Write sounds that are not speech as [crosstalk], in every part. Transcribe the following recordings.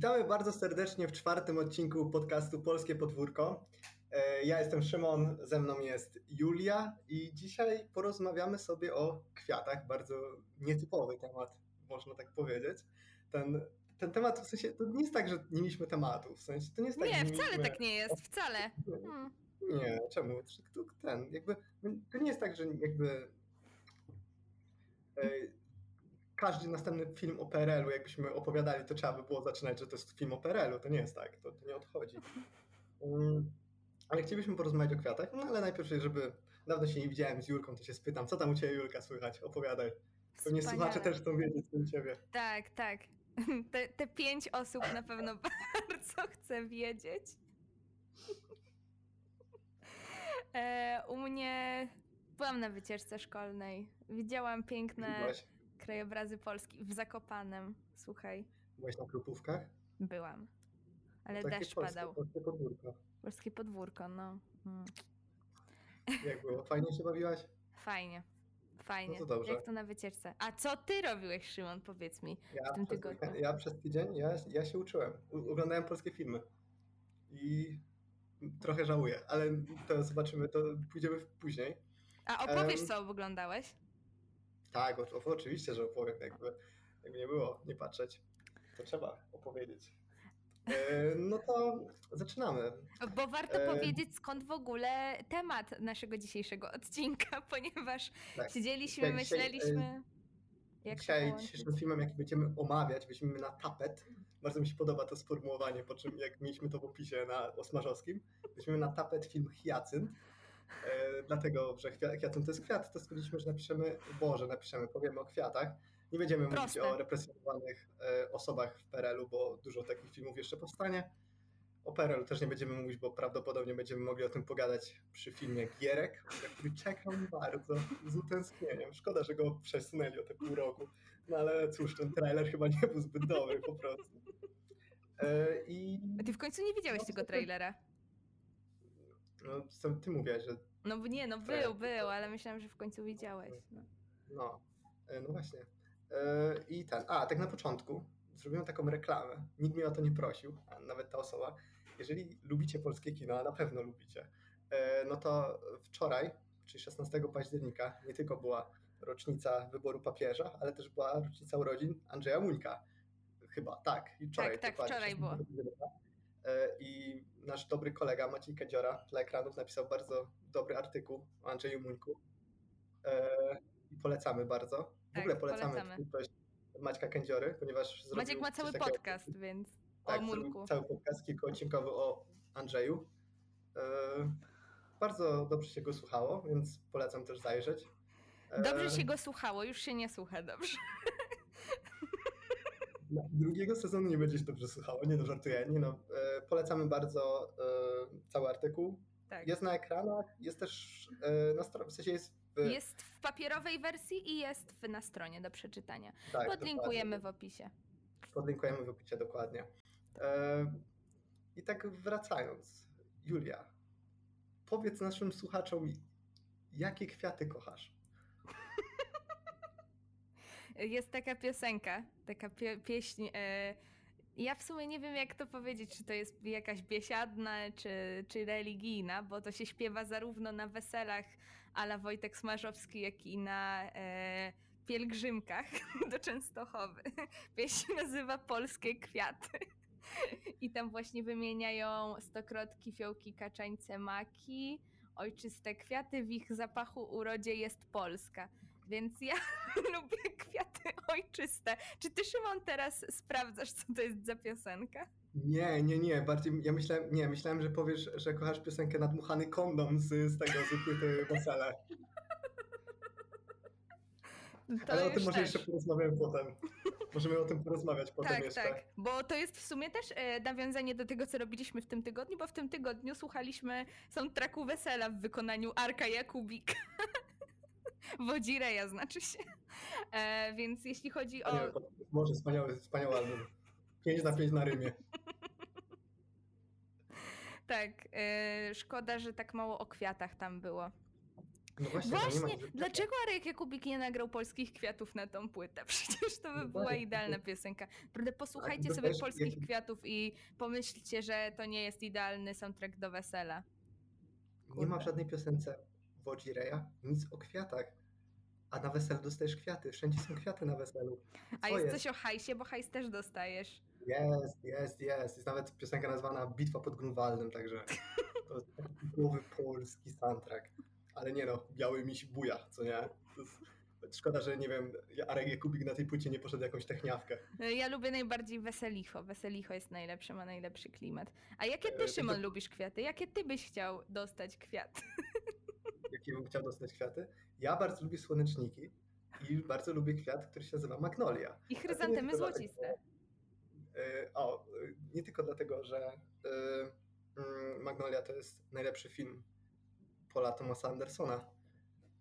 Witamy bardzo serdecznie w czwartym odcinku podcastu Polskie Podwórko. E, ja jestem Szymon, ze mną jest Julia i dzisiaj porozmawiamy sobie o kwiatach. Bardzo nietypowy temat, można tak powiedzieć. Ten, ten temat w sensie, to nie jest tak, że nie mieliśmy tematu. W sensie, to nie jest tak, Nie, wcale mieliśmy... tak nie jest, wcale. Hmm. Nie, czemu? Ten, jakby, to nie jest tak, że jakby e, każdy następny film o PRL-u, jakbyśmy opowiadali, to trzeba by było zaczynać, że to jest film o PRL-u. To nie jest tak, to, to nie odchodzi. Um, ale chcielibyśmy porozmawiać o kwiatach, no ale najpierw, żeby dawno się nie widziałem z Julką, to się spytam, co tam u Ciebie Julka słychać? Opowiadaj. Pewnie Wspaniale. słuchacze też chcą wiedzieć, u Ciebie. Tak, tak. [laughs] Te, te pięć osób na pewno [laughs] bardzo chce wiedzieć. E, u mnie byłam na wycieczce szkolnej. Widziałam piękne krajobrazy Polski w Zakopanem. Słuchaj, byłaś na Krupówkach? byłam. Ale Takie deszcz polskie, padał. Polskie podwórko. Polskie podwórko, no. Mm. Jak było? Fajnie się bawiłaś? Fajnie. Fajnie. No to dobrze. Jak to na wycieczce. A co ty robiłeś, Szymon? Powiedz mi. Ja W tym przez, tygodniu. ja przez tydzień, ja, ja się uczyłem. U, oglądałem polskie filmy. I trochę żałuję, ale to zobaczymy, to pójdziemy później. A opowiesz, Em, co oglądałeś? Tak, o, o, oczywiście, że opowiem, jakby, jakby nie było, nie patrzeć. To trzeba opowiedzieć. E, no to zaczynamy. Bo warto E, powiedzieć, skąd w ogóle temat naszego dzisiejszego odcinka, [laughs] ponieważ Tak. siedzieliśmy, Ja dzisiaj, myśleliśmy. Jak to Dzisiaj dzisiejszym filmem, jaki będziemy omawiać, weźmiemy na tapet. Bardzo mi się podoba to sformułowanie, po czym jak mieliśmy to w opisie na Osmarzowskim, weźmiemy na tapet film Hyacynt. E, dlatego, że chwia- hyacynt to jest kwiat, to stwierdziliśmy, że napiszemy, Boże, napiszemy, powiemy o kwiatach. Nie będziemy Proste. mówić o represjonowanych e, osobach w PRL-u, bo dużo takich filmów jeszcze powstanie. O PRL-u też nie będziemy mówić, bo prawdopodobnie będziemy mogli o tym pogadać przy filmie Gierek, na który czekam bardzo z utęsknieniem. Szkoda, że go przesunęli o te pół roku. No ale cóż, ten trailer chyba nie był zbyt dobry po prostu. E, I A Ty w końcu nie widziałeś No, tego trailera. No, co ty mówiłeś, że No nie, no był, był, ale myślałam, że w końcu widziałeś. No. no, e, no właśnie. E, I ten, a tak na początku zrobiłem taką reklamę. Nikt mnie o to nie prosił, a nawet ta osoba. Jeżeli lubicie polskie kino, a na pewno lubicie, e, no to wczoraj, czyli 16 października, nie tylko była rocznica wyboru papieża, ale też była rocznica urodzin Andrzeja Muńka. Chyba, tak. I wczoraj, Tak, tak, wczoraj 16 było. E, I nasz dobry kolega Maciej Kędziora dla ekranów napisał bardzo dobry artykuł o Andrzeju Muńku. E, I polecamy bardzo. W Tak, ogóle polecamy polecamy. twórczość Maćka Kędziory, ponieważ zrobił Maciek ma cały takiego- podcast, więc tak, o Munku. cały podcast kilkuodcinkowy o Andrzeju. E, bardzo dobrze się go słuchało, więc polecam też zajrzeć. Dobrze się go słuchało, już się nie słucha dobrze. [laughs] No, Drugiego sezonu nie będzie się dobrze słuchało, nie no, żartuję. Nie no, e, polecamy bardzo e, cały artykuł. Tak. Jest na ekranach, jest też e, na stronie, w sensie jest w... Jest w papierowej wersji i jest w, na stronie do przeczytania. tak, Podlinkujemy dokładnie. w opisie. Podlinkujemy w opisie dokładnie. E, I tak wracając, Julia, powiedz naszym słuchaczom, jakie kwiaty kochasz? Jest taka piosenka, taka pie pieśń. E, ja w sumie nie wiem, jak to powiedzieć, czy to jest jakaś biesiadna, czy, czy religijna, bo to się śpiewa zarówno na weselach ala Wojtek Smarzowski, jak i na e, pielgrzymkach [laughs] do Częstochowy. Pieśń nazywa Polskie Kwiaty. I tam właśnie wymieniają stokrotki, fiołki, kaczańce, maki, ojczyste kwiaty, w ich zapachu urodzie jest Polska. Więc ja [laughs] lubię kwiaty ojczyste. Czy ty, Szymon, teraz sprawdzasz, co to jest za piosenka? Nie, nie, nie, bardziej ja myślałem, nie, myślałem, że powiesz, że kochasz piosenkę Nadmuchany kondom z, z tego, z płyty Wesele. To Ale o tym może też. jeszcze porozmawiamy potem. Możemy o tym porozmawiać potem Tak, jeszcze. tak, bo to jest w sumie też e, nawiązanie do tego, co robiliśmy w tym tygodniu, bo w tym tygodniu słuchaliśmy soundtracku Wesela w wykonaniu Arka Jakubik. [laughs] [laughs] Wodzireja znaczy się. [laughs] E, więc jeśli chodzi o... Może wspaniały, wspaniały album. 5 na 5 na rymie. [laughs] Tak, e, szkoda, że tak mało o kwiatach tam było. No właśnie, ma Właśnie, nic- dlaczego Arek Jakubik nie nagrał polskich kwiatów na tą płytę? Przecież to by No była idealna piosenka. Naprawdę posłuchajcie to sobie polskich kwiatów i pomyślcie, że to nie jest idealny soundtrack do wesela. Nie ma w Kurde. żadnej piosence Wodzi Reja nic o kwiatach. A na weselu dostajesz kwiaty. Wszędzie są kwiaty na weselu. A Co jest coś o hajsie, bo hajs też dostajesz. Jest, jest, jest. Jest nawet piosenka nazwana Bitwa pod Grunwaldem, także to jest typowy polski soundtrack. Ale nie no, biały miś buja, co nie? Jest, szkoda, że nie wiem, Arek Jakubik na tej płycie nie poszedł jakąś techniawkę. Ja lubię najbardziej weselicho. Weselicho jest najlepsze, ma najlepszy klimat. A jakie E, ty, to Szymon, to- lubisz kwiaty? Jakie ty byś chciał dostać kwiat? [laughs] Jakie bym chciał dostać kwiaty? Ja bardzo lubię słoneczniki i bardzo lubię kwiat, który się nazywa magnolia. I chryzantemy dlatego, złociste. E, O, e, nie tylko dlatego, że e, mm, Magnolia to jest najlepszy film Paula Thomasa Andersona,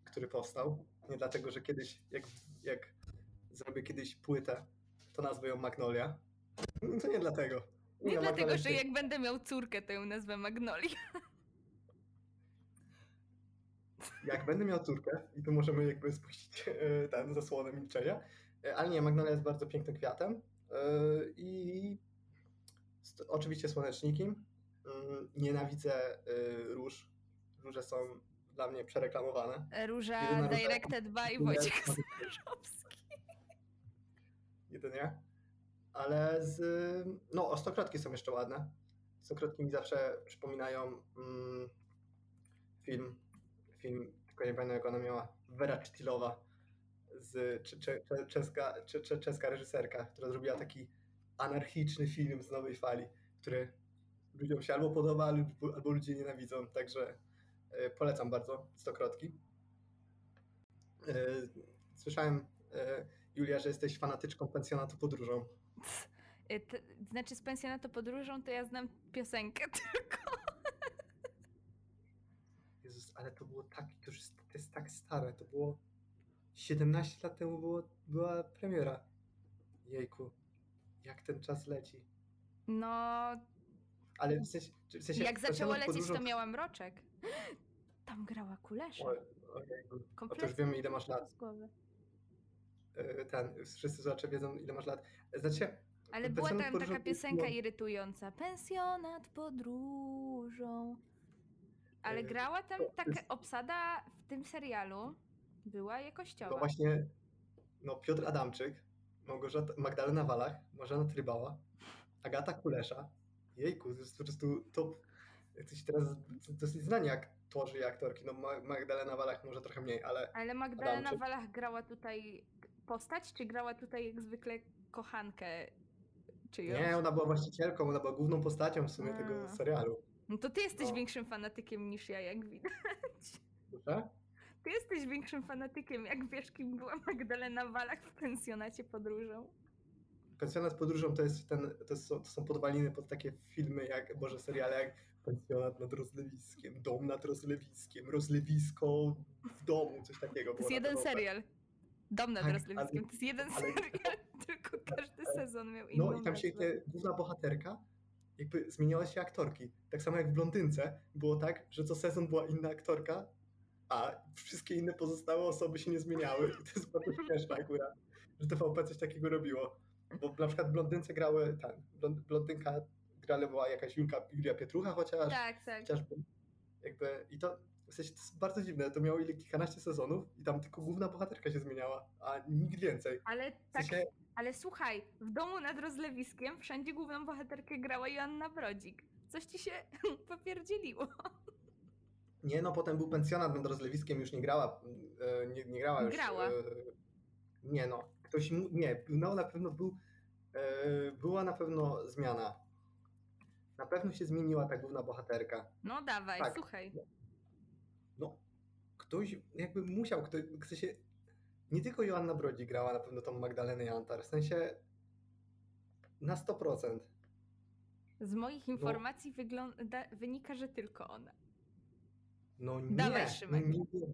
który powstał. Nie dlatego, że kiedyś, jak, jak zrobię kiedyś płytę, to nazwę ją Magnolia. No To nie dlatego. Nie dlatego, Magnolia że jest- jak będę miał córkę, to ją nazwę Magnolia. [laughs] Jak będę miał córkę, i tu możemy jakby spuścić e, ten zasłonę milczenia, e, ale nie, Magnolia jest bardzo pięknym kwiatem e, i oczywiście słoneczniki. Mm, Nienawidzę róż. Róże są dla mnie przereklamowane. Róża Jedyna róża- directed by Jedyna- Wojciech Starzowski. Jedynie. Ale z... No, o stokrotki są jeszcze ładne. Stokrotki mi zawsze przypominają mm, film, film, tylko nie pamiętam jak ona miała, Vera Czytilowa, z, cze, cze, cze, czeska, cze, cze, czeska reżyserka, która zrobiła taki anarchiczny film z nowej fali, który ludziom się albo podoba, albo, albo ludzie nienawidzą, także e, polecam bardzo Stokrotki. E, Słyszałem, e, Julia, że jesteś fanatyczką pensjonatu podróżą. Y, Znaczy z pensjonatu podróżą to ja znam piosenkę [laughs] tylko. Ale to było tak, to już jest, to jest tak stare, to było 17 lat temu było, była premiera. Jejku, jak ten czas leci. No, Ale w sensie, w sensie jak zaczęło lecieć, to podróżą- miałam roczek. Tam grała Kulesza. O, ojejku. A to Kompletnie już wiemy ile masz lat. z głowy. E, Ten, wszyscy słuchacze wiedzą ile masz lat. Znaczy, Ale była tam podróżą taka to piosenka było- irytująca. Pensjonat podróżą. Ale E, grała tam taka obsada w tym serialu była jakościowa. no właśnie, no Piotr Adamczyk, Małgorzata, Magdalena Walach, Marzena Trybała, Agata Kulesza. Jejku, to jest po prostu top. Jesteś teraz dosyć znani aktorzy i aktorki. No Ma- Magdalena Walach może trochę mniej, ale Ale Magdalena Adamczyk. Walach grała tutaj postać, czy grała tutaj jak zwykle kochankę czyjąś? nie, ona była właścicielką, ona była główną postacią w sumie tego A. serialu. No to ty jesteś No. większym fanatykiem niż ja, jak widać. Proszę? Ty jesteś większym fanatykiem, jak wiesz, kim była Magdalena Walach w pensjonacie podróżą. Pensjonat podróżą to jest ten, to są, to są podwaliny pod takie filmy jak, boże, seriale jak Pensjonat nad rozlewiskiem, Dom nad rozlewiskiem, Rozlewisko w domu, coś takiego. To jest jeden TVP. serial. Dom nad Tak, Rozlewiskiem. ale- To jest jeden ale- serial, [laughs] tylko każdy sezon miał inną No i tam się te, główna bohaterka, jakby zmieniała się aktorki. Tak samo jak w Blondynce było tak, że co sezon była inna aktorka, a wszystkie inne pozostałe osoby się nie zmieniały. I to jest bardzo śmieszne akurat, że TVP coś takiego robiło. Bo na przykład w Blondynce grały, ten, Blond- Blondynka grała była jakaś Julka, Julia Pietrucha chociaż, Tak, tak. chociażby jakby i to w sensie to jest bardzo dziwne, to miało ile kilkanaście sezonów i tam tylko główna bohaterka się zmieniała, a nikt więcej. Ale W tak, sensie, ale słuchaj, w domu nad rozlewiskiem wszędzie główną bohaterkę grała Joanna Brodzik. Coś ci się [laughs] popierdzieliło. Nie, no potem był pensjonat nad rozlewiskiem, już nie grała, e, nie, nie grała już. Grała. e, Nie no, ktoś, mu- nie, no na pewno był, e, była na pewno zmiana. Na pewno się zmieniła ta główna bohaterka. No dawaj, Tak. słuchaj. No, ktoś jakby musiał, ktoś, chce się, nie tylko Joanna Brodzi grała na pewno tą Magdalenę Jantar, w sensie na 100%. Z moich No. informacji wygląda, wynika, że tylko ona. No nie, Dawaj, no nie, wierzę.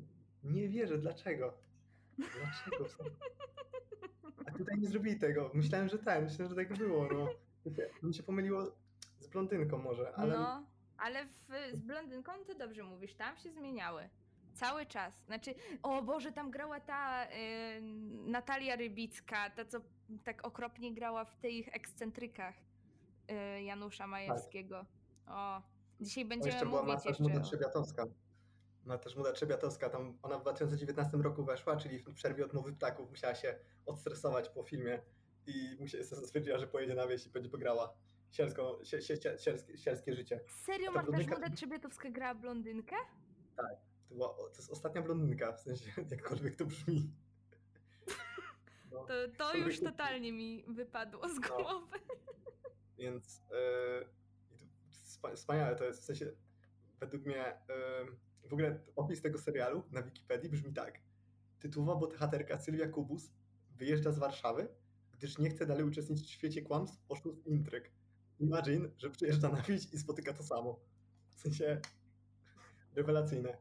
nie wierzę, dlaczego? Dlaczego? A tutaj nie zrobili tego. Myślałem, że ten, myślałem, że tak było. No. Mi się pomyliło z blondynką może, ale No, ale w, z blondynką to dobrze mówisz, tam się zmieniały. Cały czas. Znaczy, o Boże, tam grała ta y, Natalia Rybicka, ta co tak okropnie grała w tych ekscentrykach y, Janusza Majewskiego. O, dzisiaj będziemy jeszcze była mówić Marta jeszcze. Żmuda o- Trzebiatowska. Marta Żmuda Trzebiatowska, tam ona w 2019 roku weszła, czyli w przerwie od ptaków musiała się odstresować po filmie i stwierdziła, że pojedzie na wieś i będzie pograła sielską, sie, sie, sie, sielskie, sielskie życie. Serio Marta Żmuda Trzebiatowska grała blondynkę? To, była, to jest ostatnia blondynka, w sensie [laughs] jakkolwiek to brzmi. [laughs] No, To, to już kupię. totalnie mi wypadło z No. głowy. [laughs] Więc yy, i to wspa- wspaniałe to jest, w sensie według mnie yy, w ogóle opis tego serialu na Wikipedii brzmi tak. Tytułowa bohaterka Sylwia Kubus wyjeżdża z Warszawy, gdyż nie chce dalej uczestniczyć w świecie kłamstw, oszustw i intryg. Imagine, że przyjeżdża na wieś i spotyka to samo. W sensie rewelacyjne.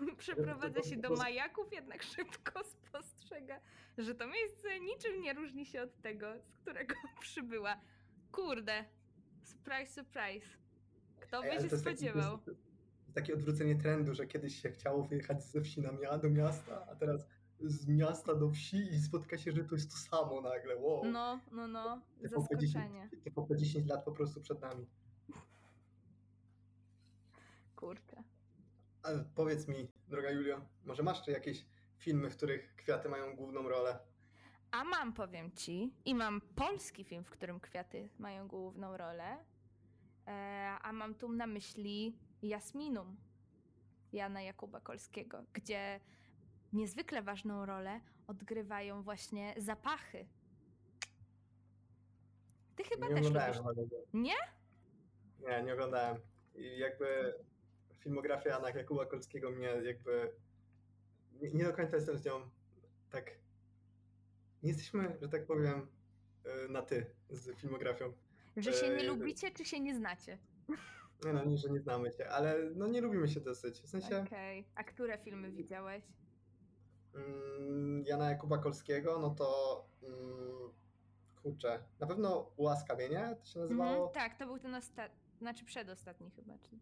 [laughs] Przeprowadza się do majaków, jednak szybko spostrzega, że to miejsce niczym nie różni się od tego, z którego [laughs] przybyła. Kurde, surprise, surprise. Kto by Ej, się taki- to jest- spodziewał? to jest Takie odwrócenie trendu, że kiedyś się chciało wyjechać ze wsi na do miasta, a teraz z miasta do wsi i spotka się, że to jest to samo nagle. Wow. No, no, no, 10, zaskoczenie. TVP 10 lat po prostu przed nami. Kurczę. Ale powiedz mi, droga Julio, może masz jeszcze jakieś filmy, w których kwiaty mają główną rolę? A mam, powiem ci, i mam polski film, w którym kwiaty mają główną rolę, e, a mam tu na myśli Jasminum Jana Jakuba Kolskiego, gdzie niezwykle ważną rolę odgrywają właśnie zapachy. Ty chyba nie też lubisz. Nie? Nie, nie oglądałem. I jakby filmografia Jana Jakuba Kolskiego mnie jakby nie, nie do końca jestem z nią tak nie jesteśmy, że tak powiem, y, na ty z filmografią. Że się nie Eee, lubicie, czy się nie znacie? [laughs] Nie no, nie, że nie znamy się, ale no nie lubimy się dosyć. W sensie Okej. A które filmy widziałeś? mm, Jana Jakuba Kolskiego, no to mm, kurczę, na pewno Ułaskawienie to się nazywało. Mhm, tak, to był ten ostatni, znaczy przedostatni chyba, czy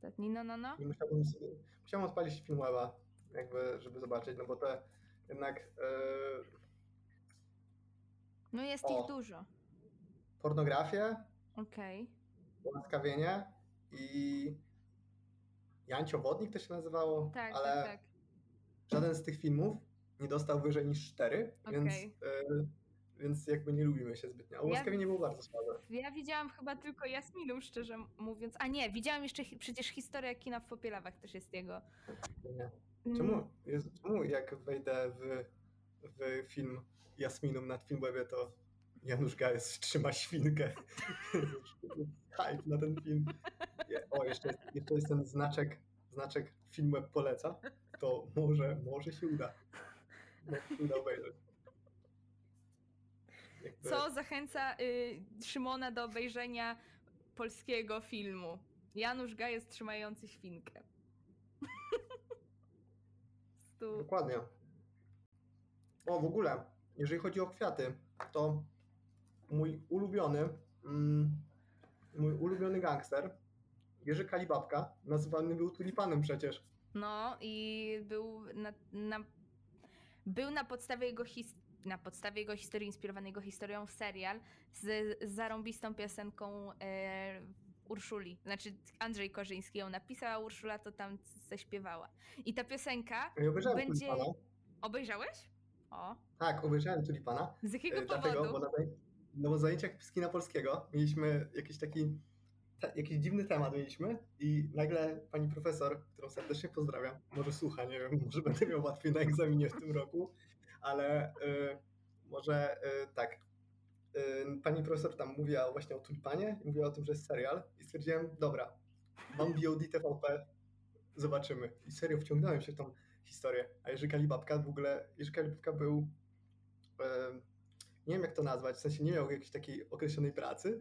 ostatni, no, no, no. I musiałbym, sobie, musiałem odpalić film Weba, jakby, żeby zobaczyć, no bo te jednak yy, No jest O. ich dużo. pornografię, Okej. ułaskawienie i Jancio Wodnik to się nazywało, Tak, ale tak, tak. żaden z tych filmów nie dostał wyżej niż 4, więc, Okej. yy, więc jakby nie lubimy się zbytnio. A Ja- ułaskawienie było bardzo słabe. Ja widziałam chyba tylko Jasminum, szczerze mówiąc. A nie, widziałam jeszcze hi- przecież historię kina w Popielawach też jest jego. Nie. Mm, Czemu, Jezu, czemu jak wejdę w, w film Jasminum na Filmwebie, to Janusz Gajos trzyma świnkę. [laughs] Hype na ten film. O, jeszcze, jest- jeszcze jest ten znaczek, znaczek Filmweb poleca. To może, może się uda. Może się uda obejrzeć. Co zachęca y, Szymona do obejrzenia polskiego filmu? Janusz Gajos trzymający świnkę. [laughs] Stu. Dokładnie. O, w ogóle, jeżeli chodzi o kwiaty, to mój ulubiony, mm, mój ulubiony gangster, Jerzy Kalibabka, nazywany był tulipanem przecież. No i był na, na, był na podstawie jego his, na podstawie jego historii inspirowany jego historią serial z, zarąbistą piosenką e, Urszuli. Znaczy Andrzej Korzyński ją napisał, a Urszula to tam zaśpiewała. I ta piosenka Ja Będzie- tulipana. obejrzałeś? O, Tak, obejrzałem tulipana. z jakiego E, Dlatego, powodu? bo na, no bo zajęciach z kina polskiego mieliśmy jakiś taki, te, jakiś dziwny temat mieliśmy i nagle pani profesor, którą serdecznie pozdrawiam, może słucha, nie wiem, może będę miał łatwiej na egzaminie w tym roku, ale y, może y, tak. Y, pani profesor tam mówiła właśnie o tulipanie, i mówiła o tym, że jest serial i stwierdziłem, dobra, mam VOD TVP, zobaczymy. I serio wciągnąłem się w tą historię. A Jerzy Kalibabka w ogóle, Jerzy Kalibabka był nie wiem jak to nazwać, w sensie nie miał jakiejś takiej określonej pracy,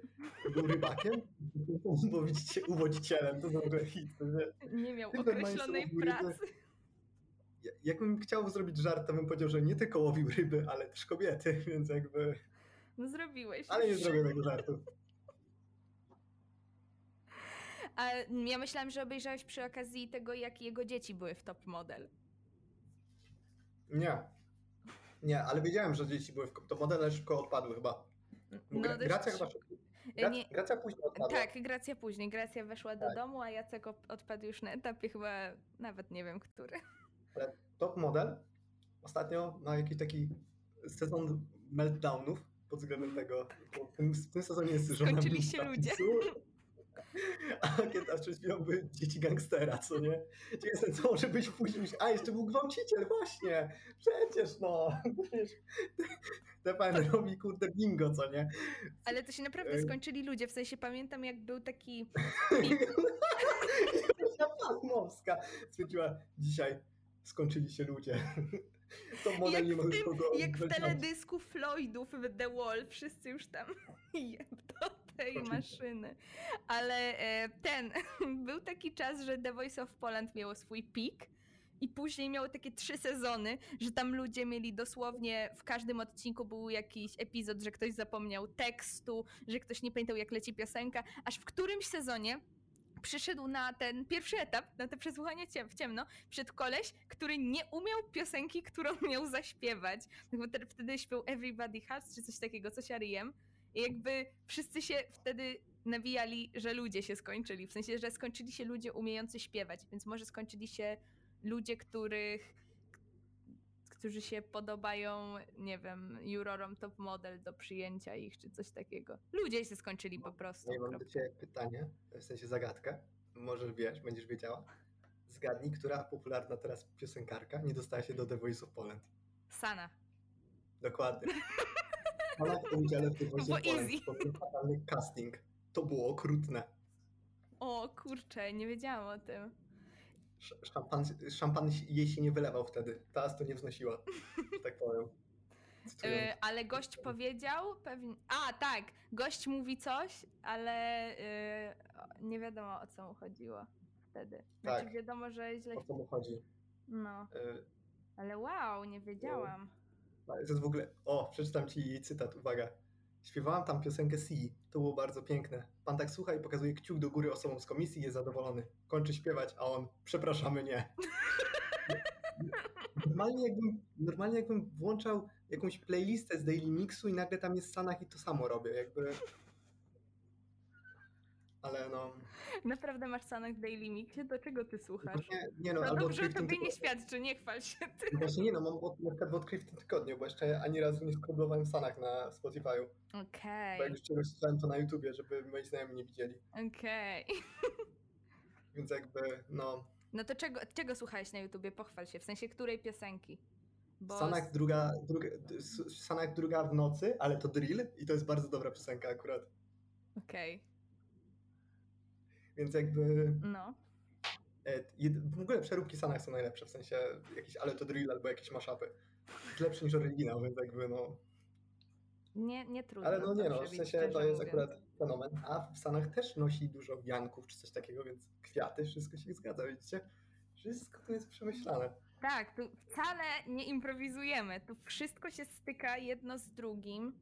był rybakiem, [laughs] bo widzicie, uwodzicielem, to w ogóle hit. nie- miał określonej ryby- pracy. Jakbym chciał zrobić żart, to bym powiedział, że nie tylko łowił ryby, ale też kobiety, [laughs] więc jakby, No zrobiłeś. ale nie zrobię tego żartu. A ja myślałam, że obejrzałeś przy okazji tego, jak jego dzieci były w top model. Nie. Nie, ale wiedziałem, że dzieci były w to modele szybko odpadły chyba. No, Gra, Gracja chyba szybko. Gra, nie- Gracja później odpadła. Tak, Gracja później. Gracja weszła do Tak. domu, a Jacek odpadł już na etapie chyba nawet nie wiem który. Top model ostatnio ma jakiś taki sezon meltdownów pod względem tego. W tym, w tym sezonie jest żona Skończyli się ministra ludzie. A kiedy przed chwilą były dzieci gangstera, co nie? Jestem, co może być później. A, jeszcze był gwałciciel, właśnie. Przecież no. Przecież TVN robi kurde bingo, co nie? Ale to się naprawdę skończyli ludzie. W sensie pamiętam, jak był taki. [laughs] Zosia Pasmowska stwierdziła, dzisiaj skończyli się ludzie. [laughs] To model Jak nie już tym, jak w teledysku Floydów w The Wall. Wszyscy już tam [laughs] jeb do tej Oczywiście. maszyny. Ale e, ten. [laughs] Był taki czas, że The Voice of Poland miało swój pik. I później miało takie trzy sezony, że tam ludzie mieli dosłownie w każdym odcinku był jakiś epizod, że ktoś zapomniał tekstu, że ktoś nie pamiętał jak leci piosenka, aż w którymś sezonie przyszedł na ten pierwszy etap, na te przesłuchanie ciem- w ciemno, przed koleś, który nie umiał piosenki, którą [laughs] miał zaśpiewać. No Bo te- wtedy śpiewał Everybody Has, czy coś takiego, coś Ariem. I jakby wszyscy się wtedy nawijali, że ludzie się skończyli. W sensie, że skończyli się ludzie umiejący śpiewać, więc może skończyli się ludzie, których którzy się podobają, nie wiem, jurorom top model do przyjęcia ich, czy coś takiego. Ludzie się skończyli po prostu. Ja mam do Ciebie pytanie, w sensie zagadkę. Może wiesz, będziesz wiedziała. Zgadnij, która popularna teraz piosenkarka nie dostała się do The Voice of Poland. Sana. Dokładnie. [laughs] Ona w tym udziale w The Voice of Poland. To był fatalny casting. To było okrutne. O kurczę, nie wiedziałam o tym. Sz- Szampan, szampan jej się nie wylewał wtedy. Teraz to nie wznosiła, że tak powiem. [laughs] Yy, ale gość powiedział pewnie. A, tak, gość mówi coś, ale yy, nie wiadomo o co mu chodziło wtedy. Znaczy, Tak. wiadomo, że źle. O co mu chodzi? No, Y, ale wow, nie wiedziałam. To jest w ogóle. O, przeczytam ci cytat, uwaga. Śpiewałam tam piosenkę Sea. To było bardzo piękne. Pan tak słucha i pokazuje kciuk do góry osobom z komisji jest zadowolony. Kończy śpiewać, a on przepraszamy nie. Normalnie jakbym, normalnie jakbym włączał jakąś playlistę z Daily Mixu i nagle tam jest Sanach i to samo robię, jakby. Ale no. Naprawdę masz Sanek w Daily Mixie? Do czego ty słuchasz? Nie, nie no, No albo dobrze, odkryj w to tym mnie nie świadczy, nie chwal się ty. No Właśnie nie no, mam od, na przykład w odkryj w tym tygodniu, bo jeszcze ani razu nie skrobowałem w Sanach na Spotify'u. Bo Okej, jak już czegoś słuchałem to na YouTubie, żeby moi znajomi nie widzieli. okej. [laughs] Więc jakby, no. No to czego, czego słuchałeś na YouTubie? Pochwal się, w sensie której piosenki? Bo Sanak druga, druga, Sanak druga w nocy, ale to drill i to jest bardzo dobra piosenka akurat. Okej, Więc jakby no. e, w ogóle przeróbki Sanak są najlepsze, w sensie jakieś ale to drill albo jakieś mashupy. Lepsze niż oryginał, więc jakby no. Nie, nie trudno. Ale no nie no, w sensie to jest akurat fenomen. A w Sanach też nosi dużo wianków czy coś takiego, więc kwiaty, wszystko się zgadza, widzicie? Wszystko to jest przemyślane. Tak, tu wcale nie improwizujemy. Tu wszystko się styka jedno z drugim.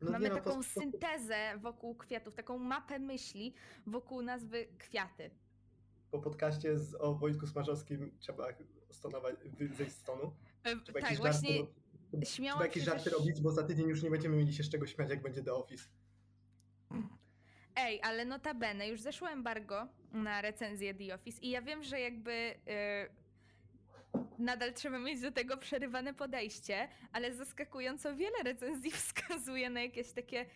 No Mamy nie no, taką po- syntezę wokół kwiatów, taką mapę myśli wokół nazwy kwiaty. po podcaście z, o Wojtku Smarzowskim trzeba stonować, zejść z stonu. E, Trzeba tak, jakieś właśnie żarty, trzeba śmiałam jakieś żarty że... robić, bo za tydzień już nie będziemy mieli się z czego śmiać, jak będzie The Office. Ej, ale notabene, już zeszło embargo na recenzję The Office i ja wiem, że jakby e, nadal trzeba mieć do tego przerywane podejście, ale zaskakująco wiele recenzji [laughs] wskazuje na jakieś takie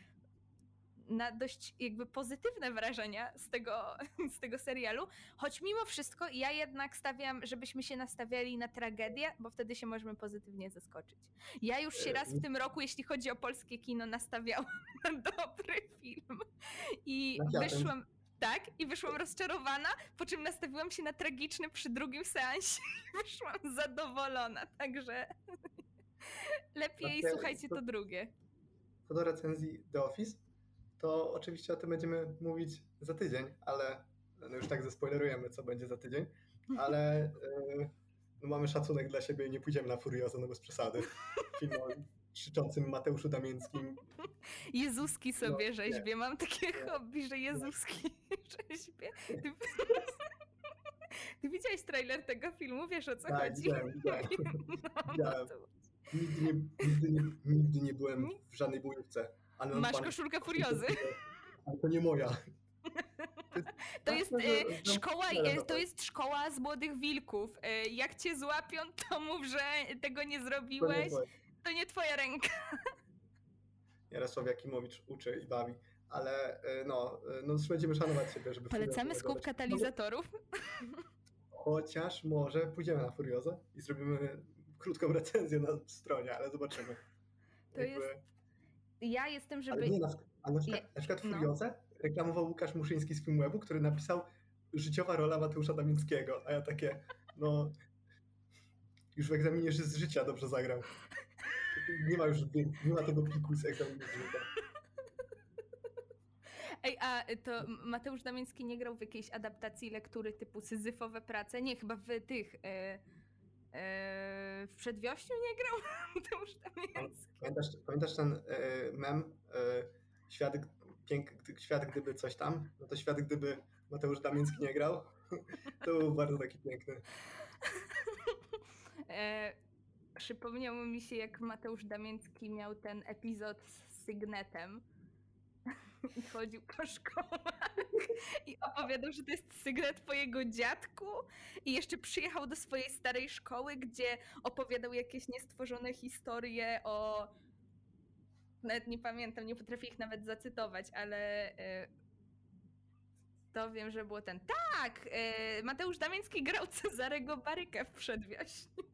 na dość jakby pozytywne wrażenia z tego, [laughs] z tego serialu, choć mimo wszystko ja jednak stawiam, żebyśmy się nastawiali na tragedię, bo wtedy się możemy pozytywnie zaskoczyć. Ja już się raz w tym roku, jeśli chodzi o polskie kino, nastawiałam [laughs] na dobry film. I wyszłam tak, i wyszłam rozczarowana, po czym nastawiłam się na tragiczny przy drugim seansie [laughs] i wyszłam zadowolona, także [laughs] lepiej słuchajcie to- to drugie. Co do recenzji The Office, to oczywiście o tym będziemy mówić za tydzień, ale no już tak zaspoilerujemy, co będzie za tydzień, ale yy, [laughs] no mamy szacunek dla siebie i nie pójdziemy na Furioza, no bez przesady. Film krzyczącym Mateuszu Damięckim. Jezuski sobie No, nie. Mam takie Nie. hobby, że Jezuski [laughs] rzeźbię. Ty... [laughs] Ty widziałeś trailer tego filmu? Wiesz o co Tak, chodzi? widziałem, widziałem. [laughs] No, widziałem. to... Nigdy nie, nigdy nie, nigdy nie byłem w żadnej bojówce. Ale Masz pan- koszulkę furiozy. Ale to nie moja. To jest że- szkoła, ale e, no to jest szkoła z młodych wilków. E, Jak cię złapią, to mów, że tego nie to nie zrobiłeś. To nie twoja ręka. [laughs] Jarosław Jakimowicz uczy i bawi. Ale e, no, e, no będziemy szanować siebie, żeby Polecamy skup katalizatorów. Chociaż może pójdziemy na Furiozę i zrobimy krótką recenzję na stronie, ale zobaczymy. [laughs] To jest, Ja jestem, żeby... Ale nie, na, na przykład, na przykład no. Furiozę reklamował Łukasz Muszyński z Filmwebu, który napisał życiowa rola Mateusza Damińskiego, a ja takie, no już w egzaminie z życia dobrze zagrał. Nie ma już, nie ma tego piku z życia. Ej, a to Mateusz Damiński nie grał w jakiejś adaptacji lektury typu Syzyfowe prace? Nie, chyba w tych... E, w Przedwiościu nie grał [laughs] Mateusz Damiński. Pamiętasz, pamiętasz ten e, mem, świat, pięk, świat gdyby coś tam, no to świat gdyby Mateusz Damiński nie grał, [laughs] to był bardzo taki piękny. Przypomniało mi się, jak Mateusz Damiński miał ten epizod z Sygnetem. I chodził po szkołach i opowiadał, że to jest sygnet po jego dziadku. I jeszcze przyjechał do swojej starej szkoły, gdzie opowiadał jakieś niestworzone historie o. Nawet nie pamiętam, nie potrafię ich nawet zacytować, ale. e, to wiem, że było ten. Tak! e, Mateusz Damiński grał Cezarego Barykę w przedwiośniu.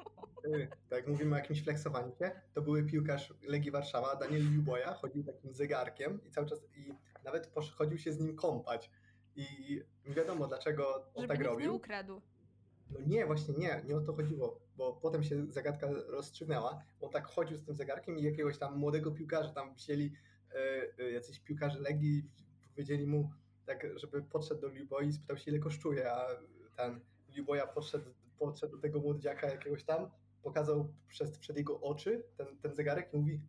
Tak mówimy o jakimś flexowaniu się, to były piłkarz Legii Warszawa, Daniel Luboja, chodził takim zegarkiem i cały czas, i nawet chodził się z nim kąpać. I nie wiadomo dlaczego on Żeby tak nikt nie robił. ukradł. No nie, właśnie nie, nie o to chodziło, bo potem się zagadka rozstrzygnęła. On tak chodził z tym zegarkiem i jakiegoś tam młodego piłkarza tam wzięli e, jacyś piłkarze Legii powiedzieli mu tak, żeby podszedł do Luboi i spytał się ile kosztuje, a ten Luboja podszedł, podszedł do tego młodziaka jakiegoś tam, pokazał przez, przed jego oczy ten, ten zegarek i mówi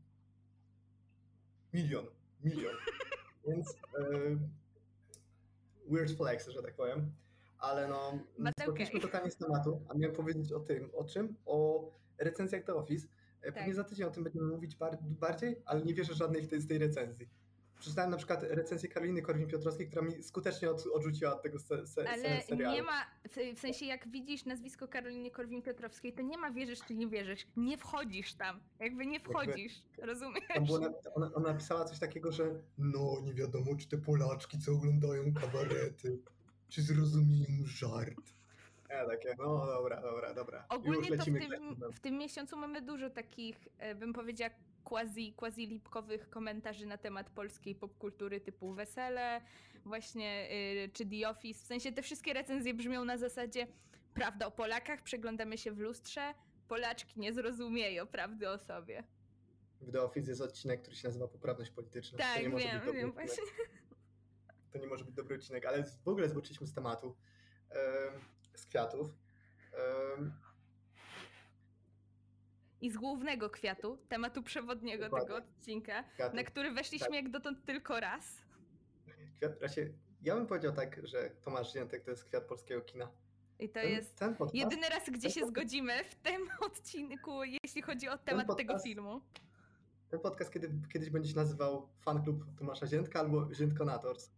milion, milion. [laughs] Więc e, weird flex, że tak powiem. Ale no, But skoczyliśmy okay. totalnie z tematu, a miałem powiedzieć o tym, o czym? O recenzjach The Office. E, Pewnie Tak. za tydzień o tym będziemy mówić bar- bardziej, ale nie wierzę żadnej w tej, z tej recenzji. Przeczytałem na przykład recenzję Karoliny Korwin-Piotrowskiej, która mi skutecznie od, odrzuciła od tego se, se, Ale serialu. nie ma, w, sensie jak widzisz nazwisko Karoliny Korwin-Piotrowskiej, to nie ma wierzysz czy nie wierzysz. Nie wchodzisz tam. Jakby nie wchodzisz. Rozumiesz? Tam było na, ona, ona napisała coś takiego, że no nie wiadomo, czy te Polaczki, co oglądają kabarety, czy zrozumieją żart. Ja takie, no dobra, dobra, dobra. Ogólnie to w tym, w tym miesiącu mamy dużo takich, e, bym powiedziała, quasi, quasi lipkowych komentarzy na temat polskiej popkultury typu Wesele, właśnie, y, czy The Office. W sensie te wszystkie recenzje brzmią na zasadzie prawda o Polakach, przeglądamy się w lustrze, Polaczki nie zrozumieją prawdy o sobie. W The Office jest odcinek, który się nazywa Poprawność Polityczna. Tak, to nie może wiem, być dobry wiem, właśnie. To nie może być dobry odcinek, ale w ogóle zboczyliśmy z tematu. em, z kwiatów. I z głównego kwiatu, tematu przewodniego Dokładnie. tego odcinka, kwiatów. na który weszliśmy Tak. jak dotąd tylko raz. Kwiat, raczej, ja bym powiedział tak, że Tomasz Ziętek to jest kwiat polskiego kina. I to ten, jest ten podcast, jedyny raz, gdzie się ten- zgodzimy w tym odcinku, jeśli chodzi o temat tego podcast- filmu. ten podcast kiedy, kiedyś będzie się nazywał Fan Klub Tomasza Ziętka albo Ziętkonators.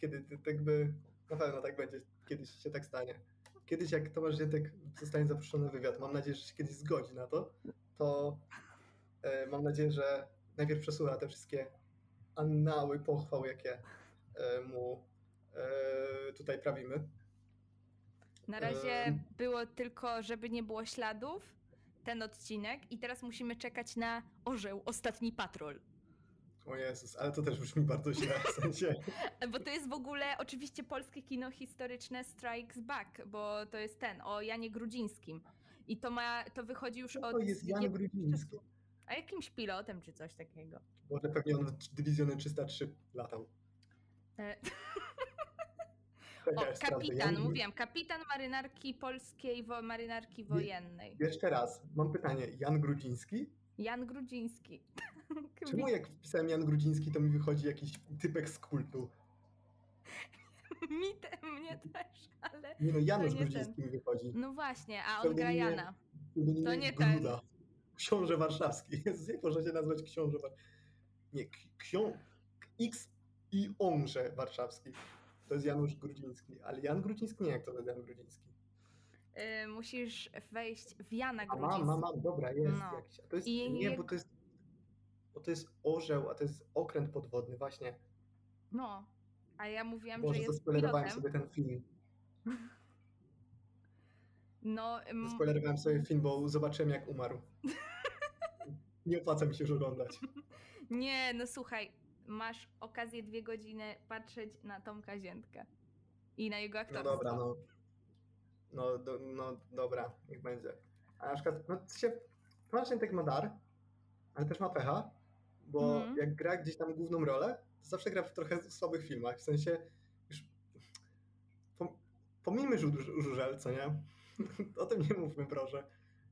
Kiedy tak by, na pewno tak będzie, kiedyś się tak stanie. Kiedyś jak Tomasz Ziętek zostanie zaproszony na wywiad, mam nadzieję, że się kiedyś zgodzi na to, to e, mam nadzieję, że najpierw przesłucha te wszystkie annały pochwał, jakie e, mu e, tutaj prawimy. Na razie było tylko, żeby nie było śladów, ten odcinek i teraz musimy czekać na orzeł, ostatni patrol. O Jezus, ale to też brzmi bardzo źle, w sensie... [laughs] Bo to jest w ogóle oczywiście polskie kino historyczne Strikes Back, bo to jest ten, o Janie Grudzińskim. I to ma, to wychodzi już Co od... to jest Jan Grudziński? A jakimś pilotem czy coś takiego. Może pewnie on w dywizjonem 303 latał. E, [laughs] O, kapitan, Jan- mówiłam, kapitan marynarki polskiej, wo, marynarki wojennej. Jeszcze raz, mam pytanie. Jan Grudziński? Jan Grudziński. [laughs] Czemu jak wpisałem Jan Grudziński, to mi wychodzi jakiś typek z kultu? [laughs] Mi te, mnie też, ale... Nie no, Janusz Grudziński mi wychodzi. No właśnie, a on Pseudonimie- gra Jana. Pseudonimie To nie ten. Książę Warszawski. [laughs] Jezus, jak można się nazwać książę War... Nie, k- ksią... X i Onże Warszawski. To jest Janusz Grudziński. Ale Jan Grudziński nie, jak to jest Jan Grudziński. Y, musisz wejść w Jana A Grudzińskiego. mam, mam, mam, dobra, jest No. jakiś. A to jest, I nie, bo to jest, bo to jest orzeł, a to jest okręt podwodny, właśnie. No, a ja mówiłam, Boże, że jest pilotem. sobie ten film. No, m- Zaspoilerowałem sobie film, bo [laughs] zobaczyłem jak umarł. Nie opłaca mi się już oglądać. nie, no słuchaj, masz okazję dwie godziny patrzeć na Tomka Ziętkę i na jego No aktorstwo. dobra, no. No, do, no dobra, niech będzie. A na przykład, no się, Tomasz Świętek ma dar, ale też ma pecha, bo Mhm. jak gra gdzieś tam główną rolę, zawsze gra w trochę słabych filmach. W sensie, już pom, pomijmy żu- żu- żużel, co nie? [laughs] o tym nie mówmy, proszę.